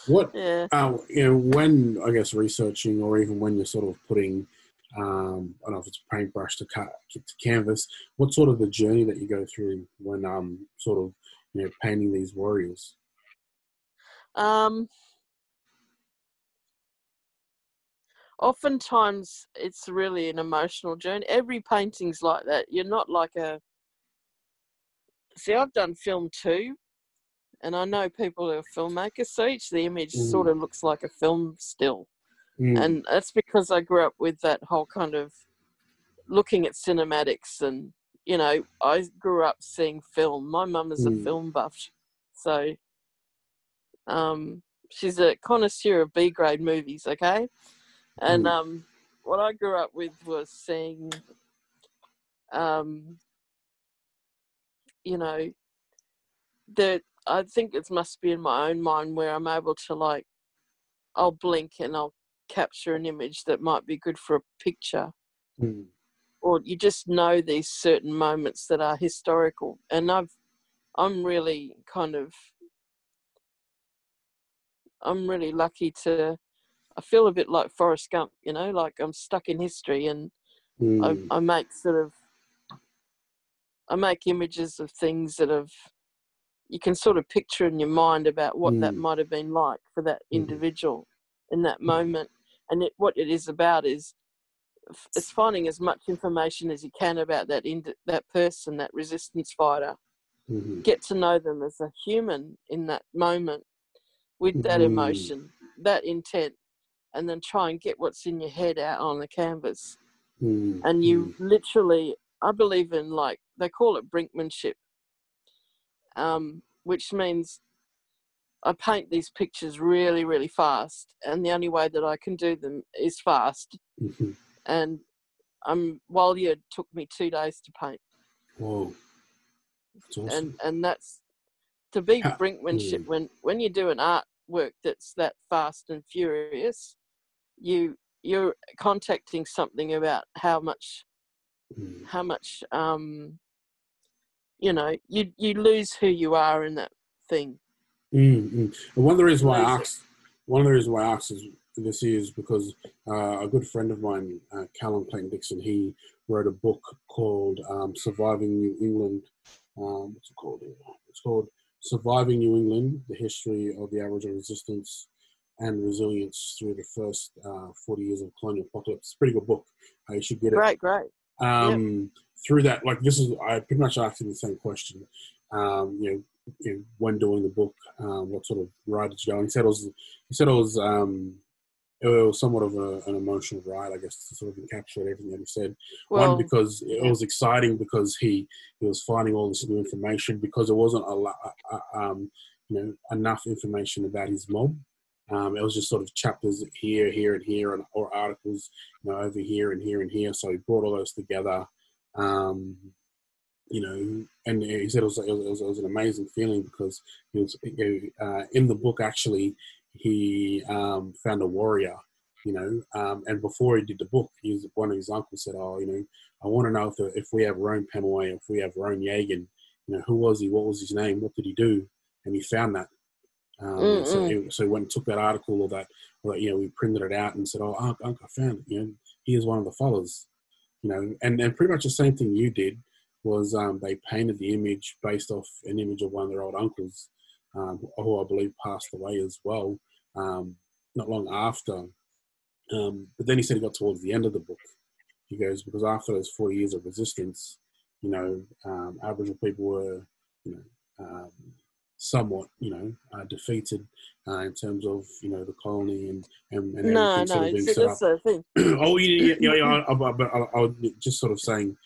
what yeah. Uh, you know when I guess researching or even when you're sort of putting um, I don't know if it's paintbrush to cut to canvas. What sort of the journey that you go through when um sort of you know painting these warriors? Um, oftentimes it's really an emotional journey. Every painting's like that. You're not like a see, I've done film too, and I know people who are filmmakers, so each the image mm. sort of looks like a film still. Mm. And that's because I grew up with that whole kind of looking at cinematics and you know, I grew up seeing film. My mum is mm. a film buff. So Um, she's a connoisseur of B grade movies, okay? And mm. um, what I grew up with was seeing, um, you know, that I think it must be in my own mind where I'm able to like, I'll blink and I'll capture an image that might be good for a picture. Mm. Or you just know these certain moments that are historical. And I've, I'm really kind of, I'm really lucky to, I feel a bit like Forrest Gump, you know, like I'm stuck in history and mm. I, I make sort of, I make images of things that have you can sort of picture in your mind about what mm. that might have been like for that mm-hmm. individual mm. in that mm. moment. And it, what it is about is it's finding as much information as you can about that ind- that person, that resistance fighter. Mm-hmm. Get to know them as a human in that moment with that mm. emotion, that intent, and then try and get what's in your head out on the canvas. Mm. And you mm. literally, I believe in like they call it brinkmanship um, which means I paint these pictures really, really fast, and the only way that I can do them is fast. Mm-hmm. And um, Walyer took me two days to paint. Whoa, that's awesome. And and that's to be How, brinkmanship mm. when when you do an artwork that's that fast and furious, you you're contacting something about how much mm. how much um, you know, you you lose who you are in that thing. Mm-hmm. And one of the reasons why I asked, one of the reasons why I asked is this is because uh, a good friend of mine, uh, Callum Clayton Dixon, he wrote a book called um, "Surviving New England." Um, what's it called? It's called "Surviving New England: The History of the Aboriginal Resistance and Resilience Through the First uh, 40 Years of Colonial Apocalypse." It's a pretty good book. Uh, you should get it. Great, great. Um, yep through that, like this is, I pretty much asked him the same question. Um, you, know, you know, when doing the book, um, what sort of ride did you go? And he said it was, he said it was, um, it was somewhat of a, an emotional ride, I guess, to sort of encapsulate everything that he said. Well, One because it was exciting because he he was finding all this new information because there wasn't a lot, um, you know, enough information about his mob. Um, it was just sort of chapters here, here, and here, and or articles, you know, over here and here and here. So he brought all those together um, you know, and he said it was, it was, it was an amazing feeling because he was uh, in the book. Actually, he um, found a warrior, you know, um, and before he did the book, he was, one of his uncles said, "Oh, you know, I want to know if, if we have Rome Pemulwuy, if we have Rome Yagan, you know, who was he? What was his name? What did he do?" And he found that. Um, so, he, so he went and took that article or that, or that, you know, we printed it out and said, "Oh, Uncle, I found it. You know, he is one of the fellas." you know, and, and pretty much the same thing you did was um, they painted the image based off an image of one of their old uncles, um, who I believe passed away as well, um, not long after. Um, but then he said he got towards the end of the book. He goes, because after those 40 years of resistance, you know, um, Aboriginal people were, you know, um, somewhat, you know, uh, defeated uh, in terms of you know the colony and and, and no, everything no, sort of being set up. Thing. oh yeah, yeah, yeah. I, I, but I, I, was just sort of saying,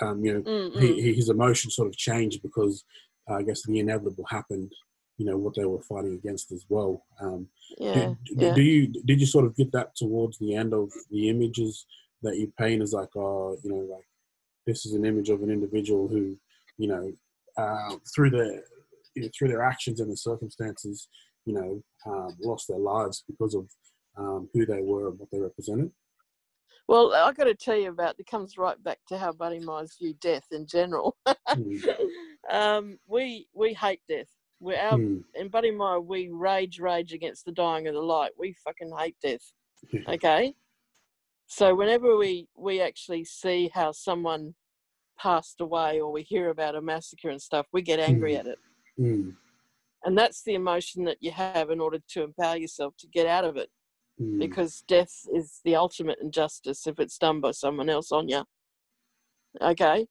um, you know, he, his emotion sort of changed because uh, I guess the inevitable happened. You know what they were fighting against as well. Um, yeah, do, yeah. do you did you sort of get that towards the end of the images that you paint as like, oh, you know, like this is an image of an individual who, you know, uh, through the you know, through their actions and the circumstances, you know, um, lost their lives because of um, who they were and what they represented. Well, I've got to tell you about it comes right back to how Badimayas view death in general. mm. um, we we hate death. We're our, mm. in Badimaya, we rage rage against the dying of the light. We fucking hate death. Okay, so whenever we we actually see how someone passed away or we hear about a massacre and stuff, we get angry mm. at it. Mm. And that's the emotion that you have in order to empower yourself to get out of it. Mm. Because death is the ultimate injustice if it's done by someone else on you. Okay?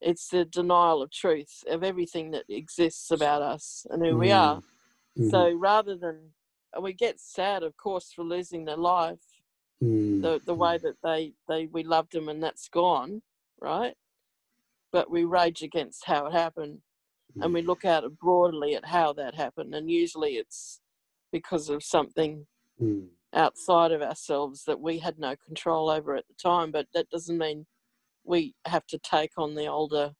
It's the denial of truth, of everything that exists about us and who mm. we are. Mm-hmm. So rather than, we get sad, of course, for losing their life, mm. the, the way that they, they we loved them and that's gone, right? But we rage against how it happened and we look at it broadly at how that happened and usually it's because of something mm. outside of ourselves that we had no control over at the time. But that doesn't mean we have to take on the older,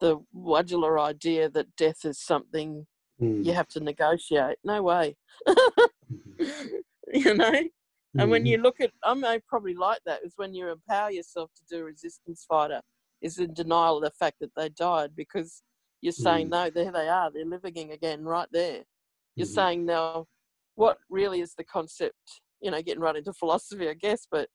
the Wadjala idea that death is something mm. you have to negotiate. No way. you know? And when mm-hmm. you look at, I may probably like that, is when you empower yourself to do resistance fighter, is in denial of the fact that they died because you're saying, mm. no, there they are, they're living again right there. You're mm-hmm. saying now, what really is the concept? You know, getting right into philosophy, I guess, but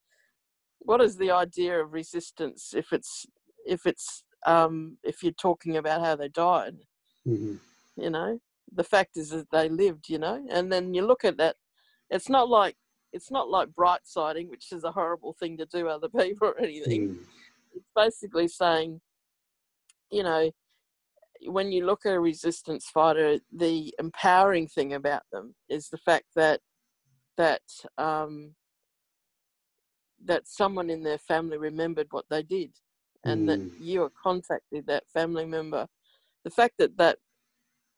what is the idea of resistance if it's if it's um, if you're talking about how they died? Mm-hmm. You know, the fact is that they lived. You know, and then you look at that. It's not like it's not like bright siding, which is a horrible thing to do other people or anything. Mm. It's basically saying, you know, when you look at a resistance fighter, the empowering thing about them is the fact that that um, that someone in their family remembered what they did, and mm. that you are contacted that family member. The fact that that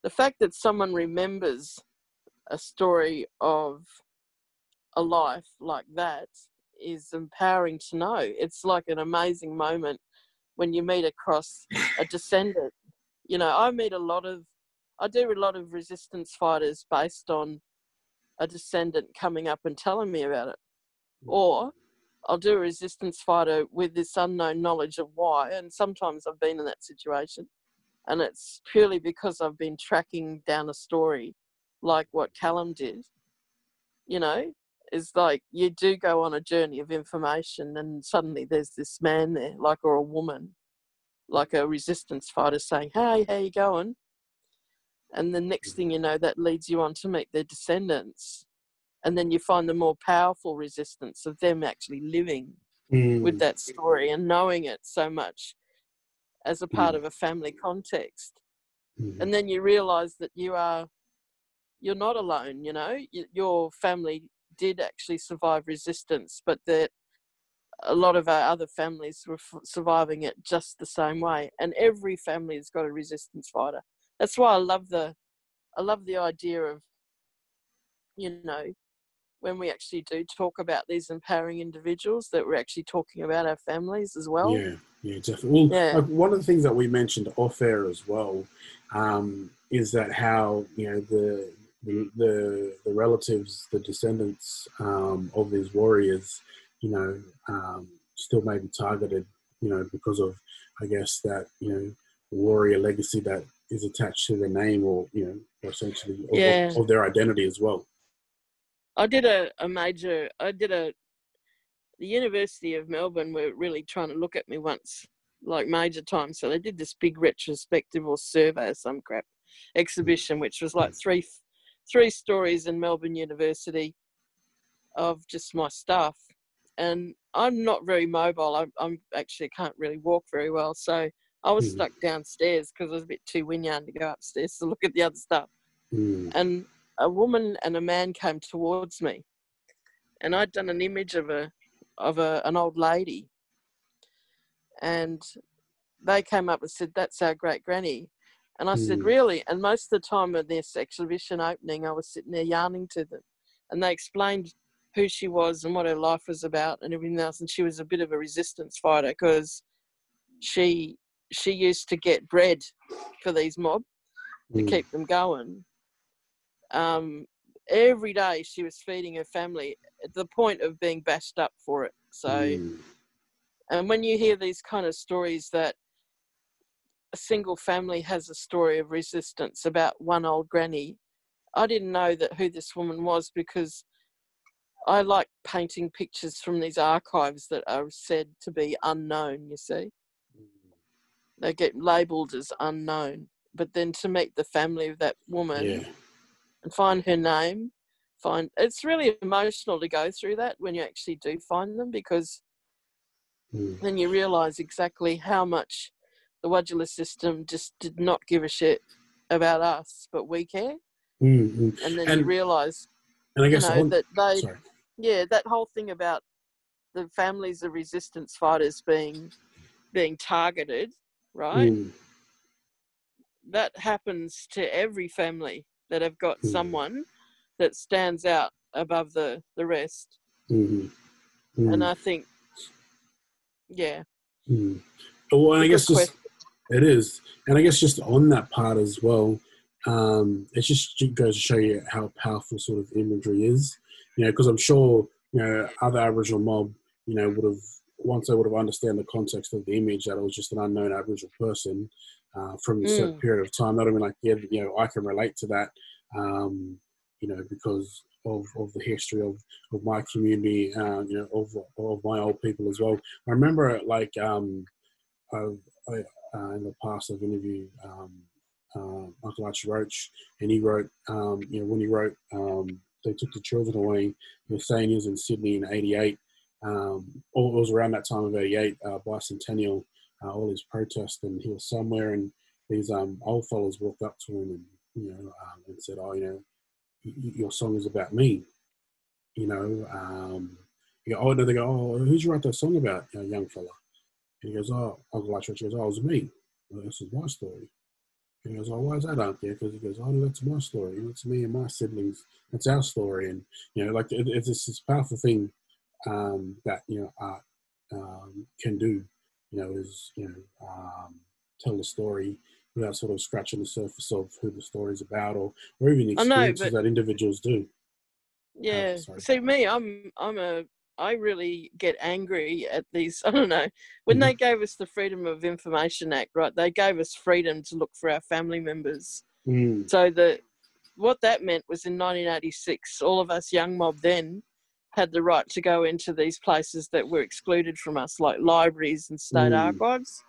the fact that someone remembers a story of a life like that is empowering to know. It's like an amazing moment when you meet across a descendant you know, I meet a lot of, I do a lot of resistance fighters based on a descendant coming up and telling me about it. Or I'll do a resistance fighter with this unknown knowledge of why. And sometimes I've been in that situation. And it's purely because I've been tracking down a story like what Callum did. You know, is like you do go on a journey of information and suddenly there's this man there, like, or a woman like a resistance fighter saying, "Hey, how you going?" And the next thing you know, that leads you on to meet their descendants, and then you find the more powerful resistance of them actually living mm. with that story and knowing it so much as a part mm. of a family context. Mm. And then you realize that you are you're not alone. You know, your family did actually survive resistance, but that a lot of our other families were f- surviving it just the same way and every family has got a resistance fighter. That's why i love the i love the idea of you know when we actually do talk about these empowering individuals that we're actually talking about our families as well. Yeah yeah definitely. Well, yeah. one of the things that we mentioned off air as well um, is that how you know the the, the, the relatives, the descendants um, of these warriors, you know, um, still may be targeted, you know, because of, I guess, that, you know, warrior legacy that is attached to their name or, you know, essentially of, yeah. their identity as well. I did a, a major, I did a, the University of Melbourne were really trying to look at me once, like major time. So they did this big retrospective or survey or some crap exhibition, which was like three, three stories in Melbourne University of just my stuff and I'm not very mobile. I'm, I'm actually can't really walk very well, so I was mm. stuck downstairs because I was a bit too winyarn to go upstairs to look at the other stuff. Mm. And a woman and a man came towards me, and I'd done an image of a of a, an old lady, and they came up and said, "That's our great granny." And I mm. said, Really? And most of the time of this exhibition opening, I was sitting there yarning to them. And they explained who she was and what her life was about and everything else. And she was a bit of a resistance fighter because she she used to get bread for these mob to mm. keep them going. Um, every day she was feeding her family at the point of being bashed up for it. So, mm. and when you hear these kind of stories that a single family has a story of resistance about one old granny, I didn't know that who this woman was because I like painting pictures from these archives that are said to be unknown, you see. They get labelled as unknown. But then to meet the family of that woman yeah. and find her name, find it's really emotional to go through that when you actually do find them because mm. then you realise exactly how much the Wadjala system just did not give a shit about us, but we care. Mm-hmm. And then and, you realise and I guess you know, that they sorry yeah, that whole thing about the families of resistance fighters being being targeted, right? Mm. That happens to every family that have got mm. someone that stands out above the the rest. Mm-hmm. Mm-hmm. And I think, yeah. Mm. Well, and I guess just it is, and I guess just on that part as well, um, it just goes to show you how powerful sort of imagery is. You know, because I'm sure you know other Aboriginal mob, you know, would have once they would have understand the context of the image that it was just an unknown Aboriginal person uh, from a certain mm. period of time. They'd have been like, yeah, you know, I can relate to that, um, you know, because of, of the history of, of my community, uh, you know, of, of my old people as well. I remember, like, um, I, I, uh, in the past, I've interviewed um, uh, Uncle Archie Roach, and he wrote, um, you know, when he wrote, um, they took the children away. Saying in Sydney in '88. Um, it was around that time of '88, uh, bicentennial, uh, all his protests, and he was somewhere, and these um, old fellas walked up to him and you know um, and said, "Oh, you know, your song is about me." You know, um, you go, oh no, they go, "Oh, who'd you write that song about, you know, young fella?" And he goes, "Oh, Uncle Archie." Goes, "Oh, it was me. Well, this is my story." And he goes, "Oh, why is that out there?" Because he goes, "Oh, no, that's my story. It's me and my siblings. That's our story." And you know, like it, it's this powerful thing um, that you know art um, can do you know, is, you know, um, tell the story without sort of scratching the surface of who the story is about or, or even the experiences but, that individuals do. Yeah. Uh, See me, I'm I'm a I really get angry at these. I don't know. When mm-hmm. they gave us the Freedom of Information Act, right? They gave us freedom to look for our family members. Mm. So the what that meant was in 1986, all of us young mob then had the right to go into these places that were excluded from us, like libraries and state mm. archives.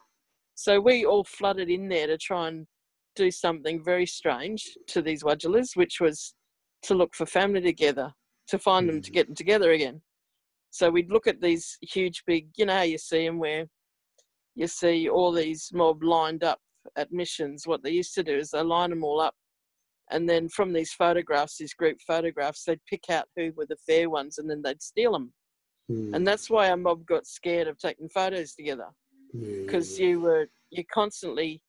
So we all flooded in there to try and do something very strange to these Wadjalas, which was to look for family together, to find mm. them, to mm. get them together again. So we'd look at these huge, big, you know how you see them where you see all these mob lined up at missions. What they used to do is they line them all up and then from these photographs, these group photographs, they'd pick out who were the fair ones, and then they'd steal them. Mm. And that's why our mob got scared of taking photos together, because yeah. you were you're constantly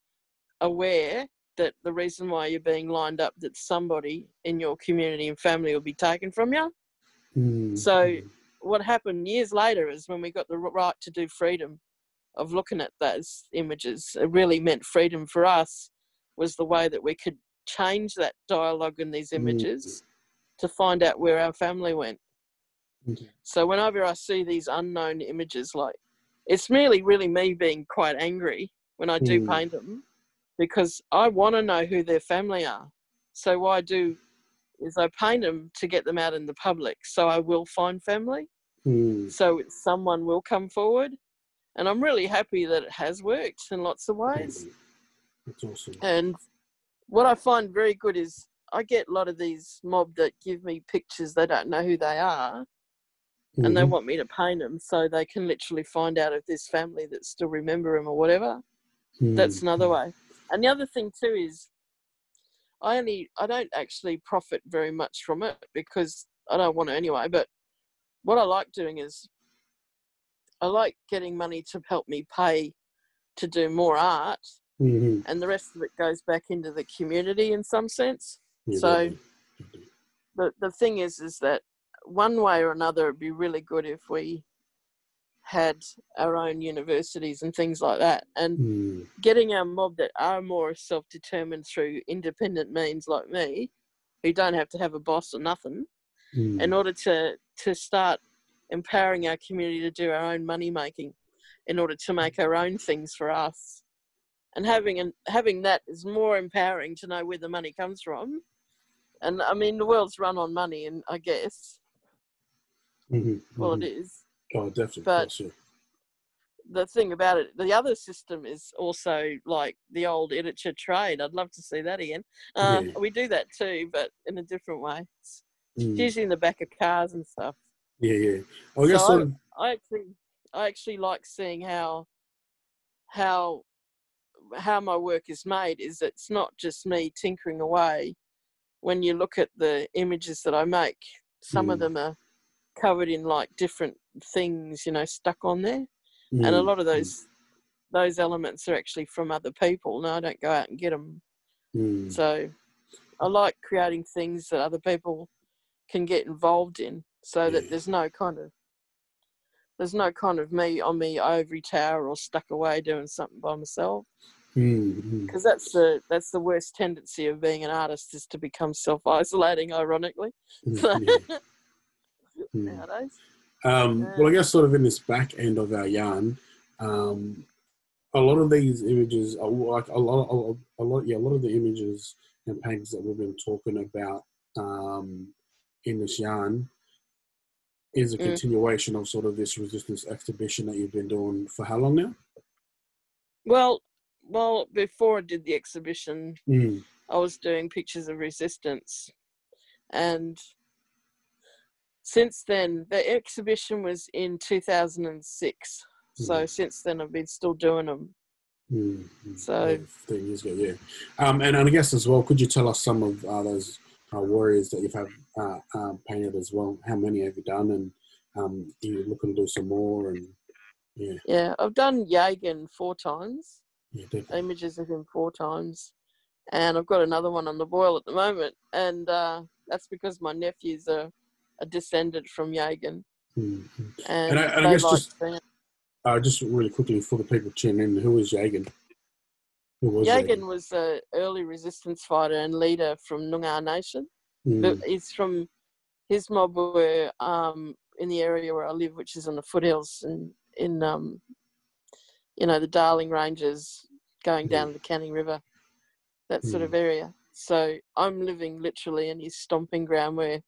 aware that the reason why you're being lined up that somebody in your community and family will be taken from you. Mm. So what happened years later is when we got the right to do freedom of looking at those images, it really meant freedom for us was the way that we could change that dialogue in these mm. images mm. to find out where our family went. So whenever I see these unknown images, like it's merely really me being quite angry when I do mm. paint them because I want to know who their family are. So I do is I paint them to get them out in the public. So I will find family. Mm. So someone will come forward. And I'm really happy that it has worked in lots of ways. That's awesome. And what I find very good is I get a lot of these mob that give me pictures they don't know who they are, mm-hmm. and they mm-hmm. want me to paint them so they can literally find out if there's family that still remember them or whatever. Mm-hmm. That's another way. And the other thing too is I only I don't actually profit very much from it because I don't want to anyway. But what I like doing is I like getting money to help me pay to do more art mm-hmm. and the rest of it goes back into the community in some sense. So the the thing is, is that one way or another, it'd be really good if we had our own universities and things like that, and mm. getting our mob that are more self-determined through independent means, like me, who don't have to have a boss or nothing, mm. in order to to start empowering our community to do our own money making in order to make our own things for us and having and having that is more empowering to know where the money comes from. And I mean, the world's run on money, and I guess, mm-hmm, well, mm-hmm. it is. Oh, definitely. But sure. the thing about it, the other system is also like the old editor trade. I'd love to see that again. Uh, yeah. We do that too, but in a different way. It's mm. usually in the back of cars and stuff. Yeah, yeah. I guess so I, I actually, I actually like seeing how how how my work is made is it's not just me tinkering away. When you look at the images that I make, some mm. of them are covered in like different things, you know, stuck on there, mm. and a mm, lot of mm. those those elements are actually from other people. No, I don't go out and get them. Mm. So I like creating things that other people can get involved in, so yeah. that there's no kind of there's no kind of me on me ivory tower or stuck away doing something by myself. Because mm-hmm. that's the that's the worst tendency of being an artist is to become self isolating. Ironically, mm-hmm. nowadays. Um, well, I guess sort of in this back end of our yarn, um, a lot of these images are like a lot, of, a lot, yeah, a lot of the images and paintings that we've been talking about um, in this yarn is a mm. continuation of sort of this resistance exhibition that you've been doing for how long now? Well, well, before I did the exhibition, mm. I was doing pictures of resistance, and since then, the exhibition was in 2006. Mm. So since then, I've been still doing them. Mm-hmm. So, yeah, 15 years ago, yeah. Um, and, and I guess as well, could you tell us some of uh, those uh, warriors that you've had uh, um, painted as well? How many have you done? And um, are you looking to do some more? And yeah, yeah, I've done Yagan four times. Yeah, definitely. Images of him four times, and I've got another one on the boil at the moment, and uh, that's because my nephews are a descendant from Yagan. Mm-hmm. And, and, I, and I guess just, uh, just really quickly for the people tuning in, who is Yagan? Who was Yagan was an early resistance fighter and leader from Noongar Nation. Mm. He's from his mob were um, in the area where I live, which is on the foothills and in um, you know the Darling Ranges, going down the Canning River, that sort of area. So I'm living literally in his stomping ground where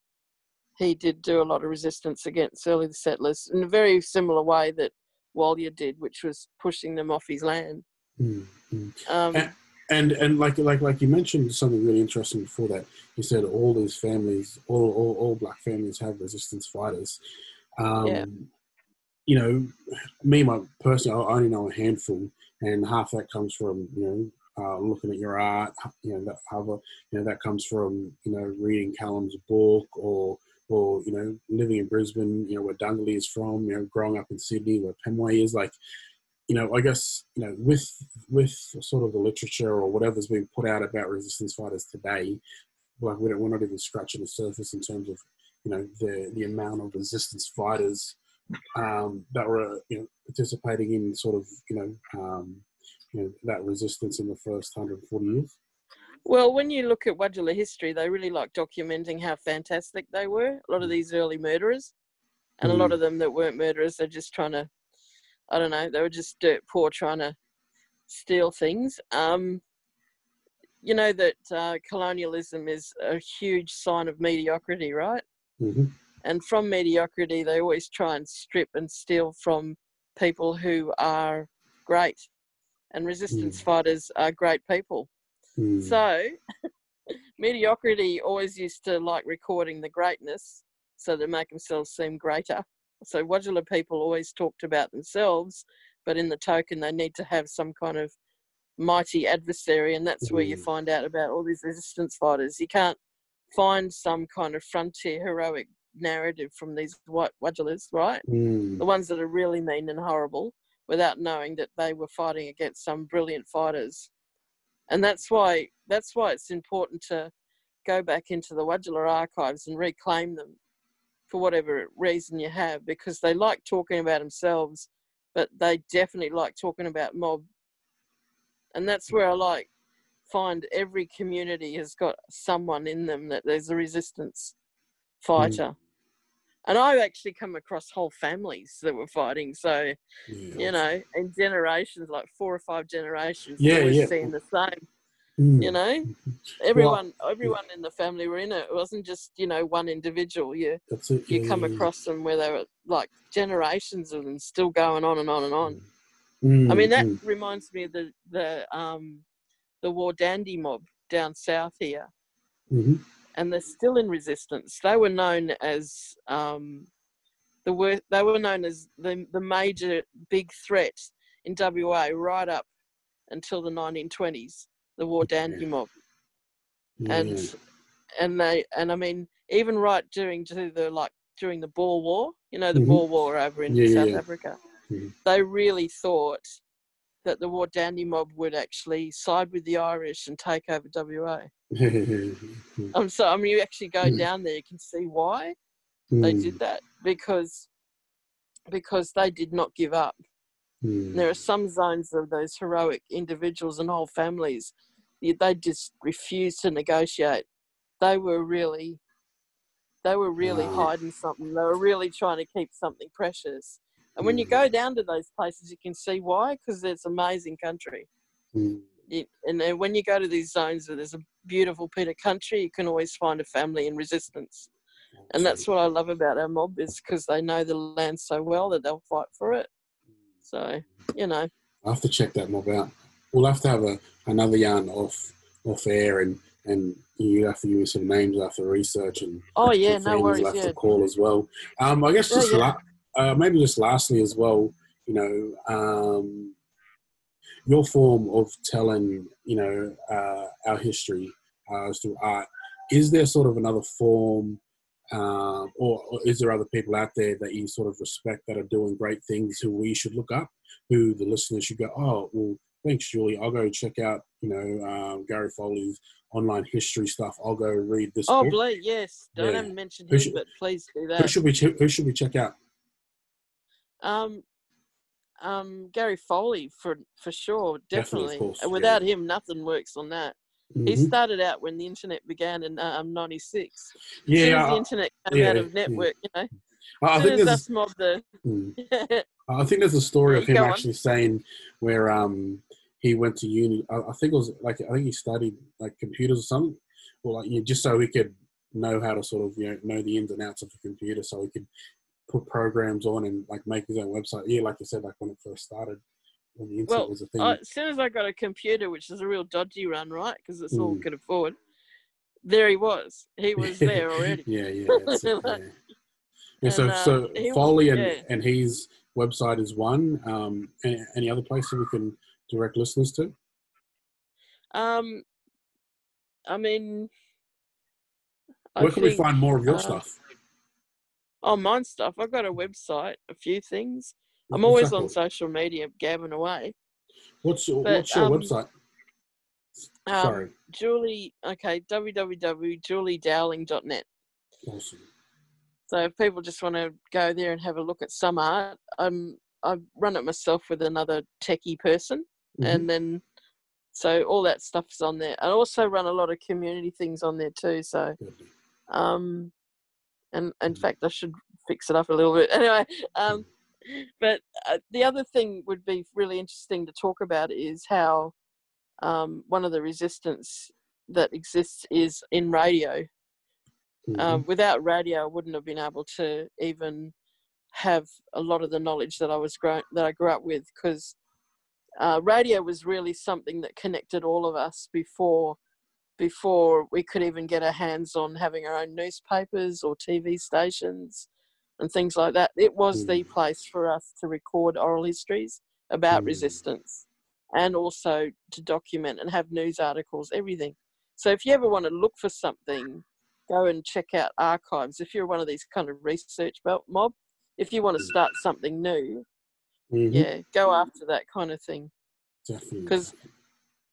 he did do a lot of resistance against early settlers in a very similar way that Walyer did, which was pushing them off his land. Mm-hmm. Um, and, and, and like like like you mentioned something really interesting before that. You said all these families, all all, all black families have resistance fighters. Um, yeah. You know, me, my personally, I only know a handful, and half that comes from you know uh, looking at your art. You know, that you know that comes from you know reading Callum's book or or you know living in Brisbane, you know where Dundalli is from, you know growing up in Sydney where Pemulwuy is, like you know I guess you know with with sort of the literature or whatever's been put out about resistance fighters today, like we don't, we're not even scratching the surface in terms of you know the the amount of resistance fighters um, that were you know participating in sort of you know um, you know that resistance in the first 140 years. Well, when you look at Wadjala history, they really like documenting how fantastic they were. A lot of mm. these early murderers, and mm. a lot mm. of them that weren't murderers, they're just trying to, I don't know, they were just dirt poor trying to steal things. Um, you know that uh, colonialism is a huge sign of mediocrity, right? Mm-hmm. And from mediocrity, they always try and strip and steal from people who are great. And resistance mm. fighters are great people. Mm. So, mediocrity always used to like recording the greatness so they make themselves seem greater. So, Wadjala people always talked about themselves, but in the token, they need to have some kind of mighty adversary, and that's mm. where you hmm. find out about all these resistance fighters. You can't find some kind of frontier heroic narrative from these white Wadjalas, right? Mm. The ones that are really mean and horrible, without knowing that they were fighting against some brilliant fighters and that's why that's why it's important to go back into the Wadjala archives and reclaim them for whatever reason you have because they like talking about themselves but they definitely like talking about mob. And that's where i like find every community has got someone in them that there's a resistance fighter. mm and I've actually come across whole families that were fighting. So, yeah. you know, in generations, like four or five generations, yeah, yeah. seeing the same. Mm. You know, everyone, well, everyone in the family were in it. It wasn't just you know one individual. You it, you come across them where they were like generations of them still going on and on and on. Mm. I mean, that mm. reminds me of the the um the Wardandi mob down south here. Mm-hmm and they're still in resistance. They were known as um, the wor- they were known as the the major big threat in WA right up until the 1920s, the Wardandi mob, yeah. and and they and I mean even right during to the like during the Boer War, you know the mm-hmm. Boer War over in yeah, South yeah. Africa, mm-hmm. they really thought that the Wardandi mob would actually side with the Irish and take over WA. I'm so I mean, you actually go mm. down there, you can see why mm. they did that because because they did not give up. Mm. There are some zones of those heroic individuals and whole families. They just refused to negotiate. They were really, they were really wow. hiding something. They were really trying to keep something precious. And when you hmm. go down to those places, you can see why, because it's amazing country. Mm. It, and then when you go to these zones where there's a beautiful bit of country, you can always find a family in resistance. And that's what I love about our mob is because they know the land so well that they'll fight for it. So, you know. i have to check that mob out. We'll have to have a, another yarn off off air and and you have to give me some names after research and oh yeah no worries have yeah. to call as well um i guess just yeah, yeah. La- uh, maybe just lastly as well you know um your form of telling you know uh, our history uh, through art is there sort of another form uh, or, or, is there other people out there that you sort of respect that are doing great things who we should look up who the listeners should go oh well thanks julie. I'll go check out you know um, gary foley's online history stuff. I'll go read this oh book. yes. Don't yeah. mention him should, but please do that. who should we who should we check out? Um um, Gary Foley for for sure, definitely. definitely Without yeah. him, nothing works on that. Mm-hmm. He started out when the internet began in um, '96. Yeah, as the internet came yeah, out of network, yeah. you know. I think there's the. Hmm. I think there's a story of him actually on. saying where um he went to uni. I, I, think it was like I think he studied like computers or something, or like you know, just so he could know how to sort of you know know the ins and outs of a computer, so he could put programs on and like make his own website. Yeah, like you said, like when it first started, when the internet well, was a thing. Uh, as soon as I got a computer, which is a real dodgy run, right? Because it's mm. all we could afford. There he was. He was there already. yeah, yeah. It, yeah. yeah. so, uh, so Foley was, and, yeah. and his website is one. Um, any, any other places we can direct listeners to? Um, I mean, where I can think, we find more of your uh, stuff? Oh, mine stuff. I've got a website, a few things. I'm always on social media gabbing away. What's your, but, what's your um, website? Um, Sorry. Julie, okay, www.juliedowling.net. Awesome. So if people just want to go there and have a look at some art, I'm I run it myself with another techie person, mm-hmm. and then so all that stuff's on there. I also run a lot of community things on there too. So, um, and in mm-hmm. fact, I should fix it up a little bit. Anyway, um, but uh, the other thing would be really interesting to talk about is how um, one of the resistance that exists is in radio. Um, mm-hmm. Um, without radio, I wouldn't have been able to even have a lot of the knowledge that I was grown that I grew up with because uh, radio was really something that connected all of us before before we could even get our hands on having our own newspapers or TV stations and things like that. It was mm. the place for us to record oral histories about mm. resistance and also to document and have news articles, everything. So if you ever want to look for something, go and check out archives. If you're one of these kind of research mob, if you want to start something new, mm-hmm. yeah, go after that kind of thing. Definitely. Because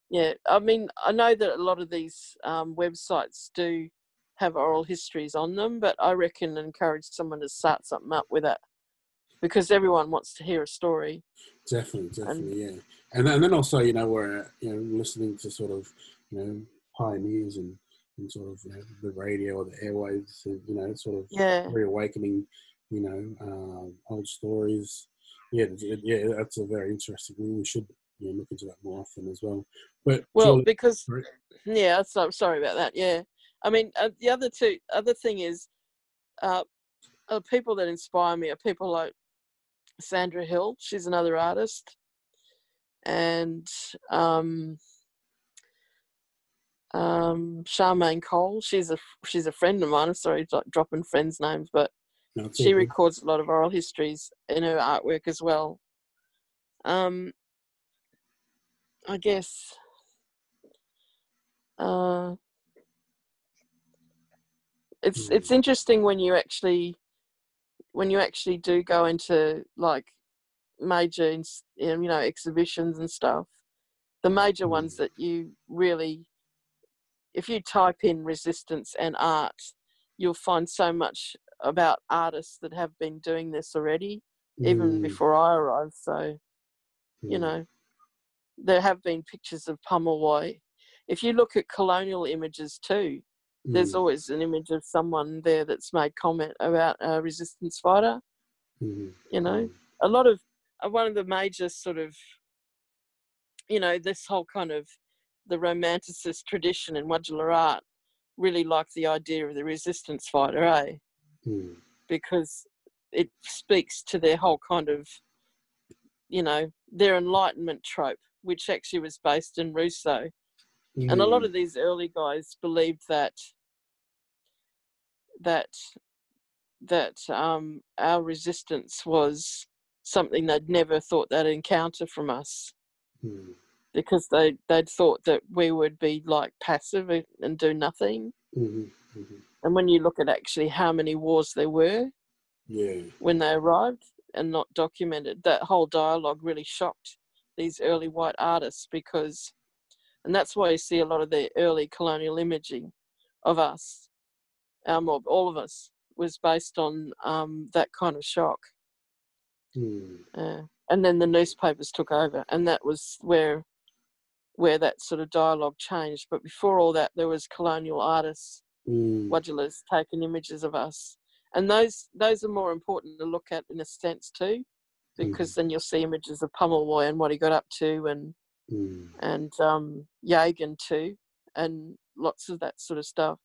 yeah, I mean, I know that a lot of these um, websites do have oral histories on them, but I reckon encourage someone to start something up with it because everyone wants to hear a story. Definitely, definitely, and, yeah. And then, and then also, you know, we're you know listening to sort of you know pioneers and, and sort of you know, the radio or the airwaves, you know, sort of yeah. reawakening, you know, uh, old stories. Yeah, yeah, that's a very interesting. We should you know, look into that more often as well. But well, because sorry. yeah, so, sorry about that. Yeah, I mean uh, the other two other thing is, uh, uh, people that inspire me are people like Sandra Hill. She's another artist, and um, um, Charmaine Cole. She's a she's a friend of mine. I'm sorry, like dropping friends' names, but no, she records a lot of oral histories in her artwork as well. Um, I guess uh, it's it's interesting when you actually when you actually do go into like major you know exhibitions and stuff the major ones mm. that you really if you type in resistance and art, you'll find so much about artists that have been doing this already, mm. even before I arrived. So, mm. you know, there have been pictures of Pemulwuy. If you look at colonial images too, mm. there's always an image of someone there that's made comment about a resistance fighter. Mm-hmm. You know, mm. a lot of uh, one of the major sort of, you know, this whole kind of the romanticist tradition in Wadjala art really like the idea of the resistance fighter, eh? Mm. Because it speaks to their whole kind of, you know, their enlightenment trope, which actually was based in Rousseau. Mm. And a lot of these early guys believed that that that um, our resistance was something they'd never thought they'd encounter from us. Mm because they they'd thought that we would be like passive and do nothing. Mm-hmm, mm-hmm. And when you look at actually how many wars there were, yeah, when they arrived and not documented, that whole dialogue really shocked these early white artists because, and that's why you see a lot of the early colonial imaging of us, our mob, all of us, was based on um, that kind of shock. Mm. Uh, and then the newspapers took over, and that was where where that sort of dialogue changed. But before all that, there was colonial artists, mm. Taking images of us, and those those are more important to look at in a sense too, because mm. then you'll see images of Pemulwuy and what he got up to, and mm. and um, Yagan too, and lots of that sort of stuff.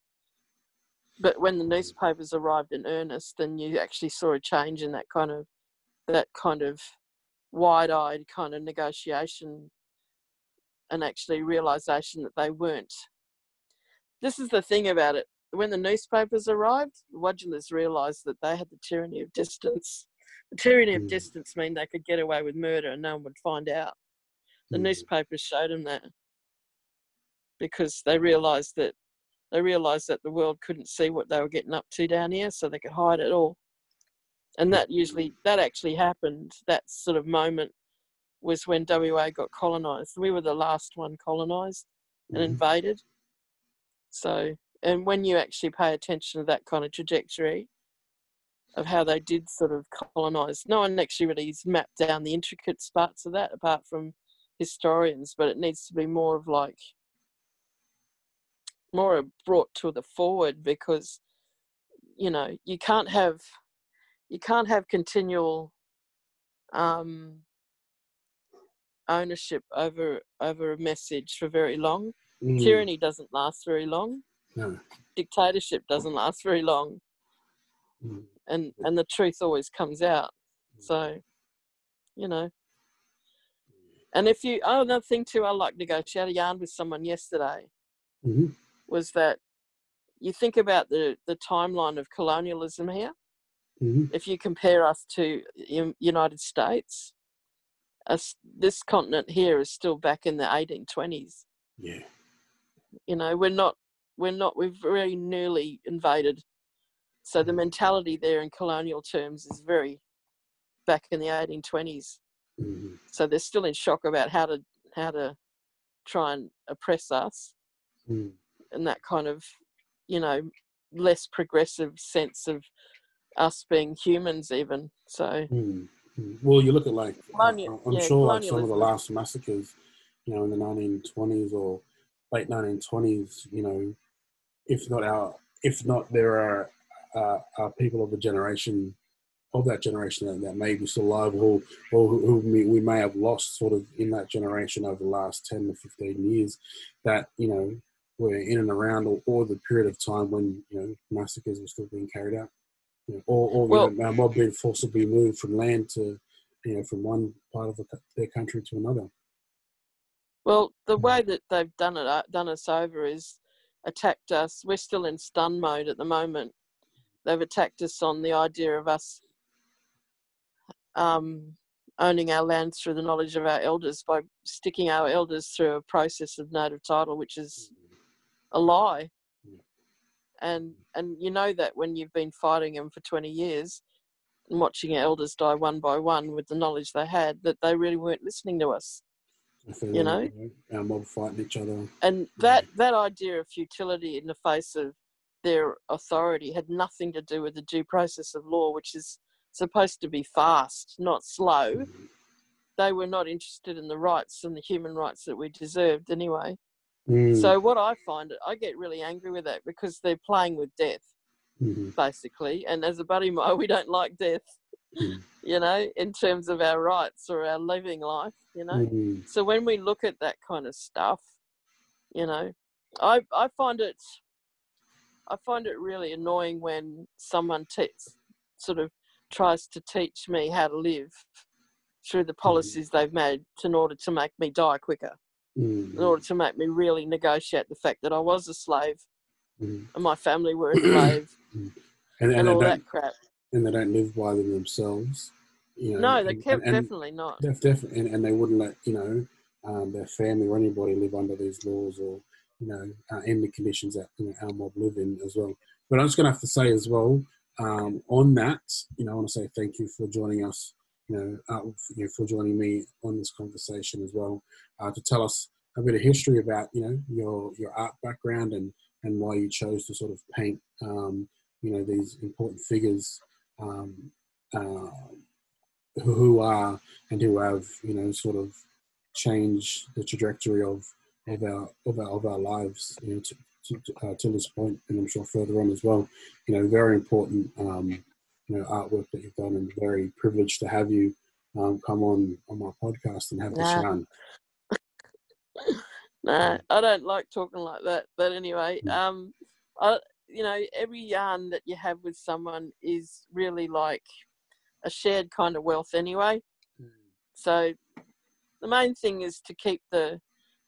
But when the newspapers arrived in earnest, then you actually saw a change in that kind of that kind of wide-eyed kind of negotiation and actually realization that they weren't. This is the thing about it. When the newspapers arrived, the Wadjalas realized that they had the tyranny of distance. Tyranny of mm. distance mean they could get away with murder and no one would find out. The mm. newspapers showed them that because they realized that they realized that the world couldn't see what they were getting up to down here, so they could hide it all. And that usually that actually happened. That sort of moment was when WA got colonised. We were the last one colonised and mm-hmm. invaded. So, and when you actually pay attention to that kind of trajectory of how they did sort of colonise, no one actually really has mapped down the intricate parts of that apart from historians, but it needs to be more of like more brought to the forward because you know you can't have you can't have continual um, ownership over over a message for very long. Mm. Tyranny doesn't last very long. No. Dictatorship doesn't last very long. Mm. And and the truth always comes out. So, you know. And if you oh another thing too, I like to go. She had a yarn with someone yesterday. Mm-hmm. Was that you think about the the timeline of colonialism here? Mm-hmm. If you compare us to United States, us, this continent here is still back in the 1820s. Yeah. You know, we're not, we're not, we've very newly invaded. So the mentality there in colonial terms is very back in the 1820s. Mm-hmm. So they're still in shock about how to, how to try and oppress us. Mm. And that kind of, you know, less progressive sense of us being humans even. So. Mm well, you look at like Colonial, I'm yeah, sure like some of the last massacres, you know, in the 1920s or late 1920s, you know, if not our, if not there are, uh, are people of the generation of that generation that, that may be still alive or, or who, who we may have lost sort of in that generation over the last 10 to 15 years that, you know, were in and around or, or the period of time when, you know, massacres were still being carried out or, or well, you know, mob being forcibly moved from land to, you know, from one part of the, their country to another. Well, the way that they've done it, uh, done us over, is attacked us. We're still in stun mode at the moment. They've attacked us on the idea of us um, owning our lands through the knowledge of our elders by sticking our elders through a process of native title, which is a lie. And and you know that when you've been fighting them for 20 years and watching elders die one by one with the knowledge they had that they really weren't listening to us you know, our mob fighting each other, and that that idea of futility in the face of their authority had nothing to do with the due process of law, which is supposed to be fast, not slow. They were not interested in the rights and the human rights that we deserved anyway. Mm. So what I find, I get really angry with that because they're playing with death, mm-hmm. basically. And as a buddy mine, we don't like death, mm. you know, in terms of our rights or our living life, you know. Mm. So when we look at that kind of stuff, you know, I I find it I find it really annoying when someone te- sort of tries to teach me how to live through the mm. policies mm. they've made in order to make me die quicker, mm. in order to make me really negotiate the fact that I was a slave mm. and my family were a slave mm. and, and, and all that crap. And they don't live by them themselves. You know, no, they kept definitely not. Definitely, and, and they wouldn't let you know um, their family or anybody live under these laws or you know, uh, in the conditions that you know, our mob live in as well. But I'm just going to have to say as well um, on that, you know, I want to say thank you for joining us, you know, uh, you know, for joining me on this conversation as well, uh, to tell us a bit of history about, you know, your your art background and and why you chose to sort of paint, um, you know, these important figures um, uh, who are and who have, you know, sort of changed the trajectory of of our of our, of our lives you know to, to, uh, to this point and I'm sure further on as well you know very important um, you know artwork that you've done and very privileged to have you um, come on on my podcast and have nah. this yarn nah I don't like talking like that but anyway mm. um I you know every yarn that you have with someone is really like a shared kind of wealth anyway mm. so the main thing is to keep the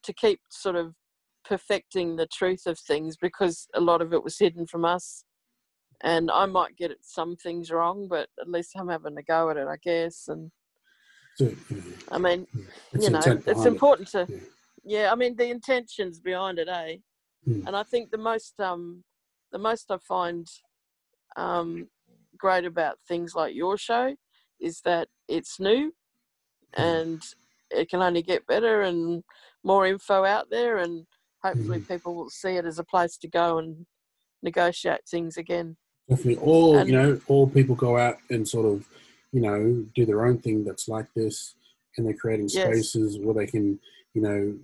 to keep sort of perfecting the truth of things because a lot of it was hidden from us. And I might get some things wrong, but at least I'm having a go at it, I guess. And I mean, it's you know, it's important it. to, yeah. yeah. I mean, the intentions behind it, eh? Mm. And I think the most, um, the most I find um, great about things like your show is that it's new, mm. and it can only get better. And more info out there, and hopefully mm. people will see it as a place to go and negotiate things again. Definitely, all and, you know, all people go out and sort of, you know, do their own thing that's like this, and they're creating spaces yes. where they can, you know,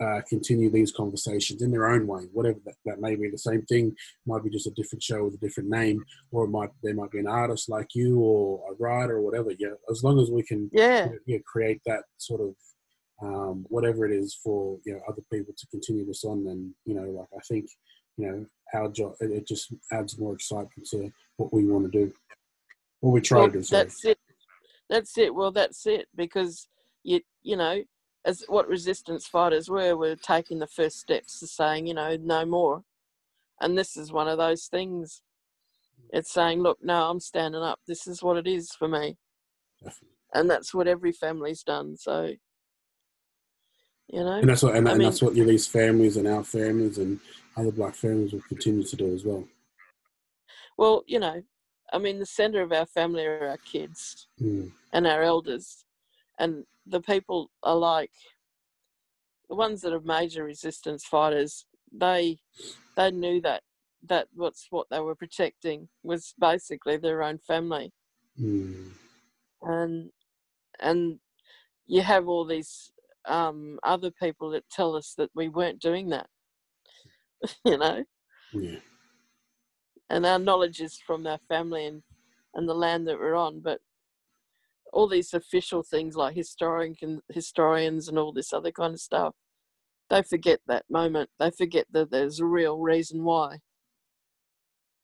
uh, continue these conversations in their own way, whatever that, that, may be. The same thing might be just a different show with a different name, or it might there might be an artist like you or a writer or whatever. Yeah, as long as we can, yeah, you know, create that sort of um, whatever it is for you know other people to continue this on, then you know, like I think you know our job it, it just adds more excitement to what we want to do, what we try well, to do. Sorry. That's it. That's it. Well, that's it because you you know as what resistance fighters were, we're taking the first steps to saying you know no more, and this is one of those things. It's saying, look, no, I'm standing up. This is what it is for me. Definitely. And that's what every family's done. So you know, and that's what and, and mean, that's what these families and our families and other black families will continue to do as well. Well, you know, I mean, the center of our family are our kids mm. and our elders, and the people are like the ones that are major resistance fighters. They they knew that that what's what they were protecting was basically their own family, mm. and and you have all these um, other people that tell us that we weren't doing that. you know. Yeah. And our knowledge is from our family and and the land that we're on, but all these official things like historian historians and all this other kind of stuff, they forget that moment. They forget that there's a real reason why.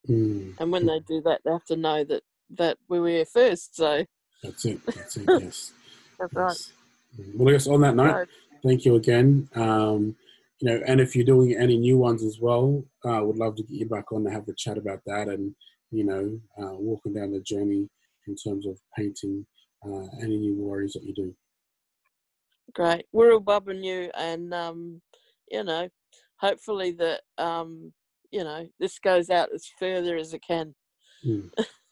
Mm. And when they do that, they have to know that that we were here first. So that's it. That's it. Yes. that's yes. right. Well, I guess on that note, thank you again. Um, you know, and if you're doing any new ones as well, I uh, would love to get you back on to have the chat about that and, you know, uh, walking down the journey in terms of painting uh, any new worries that you do. Great. We're all bubbing you and, um, you know, hopefully that, um, you know, this goes out as further as it can. Mm.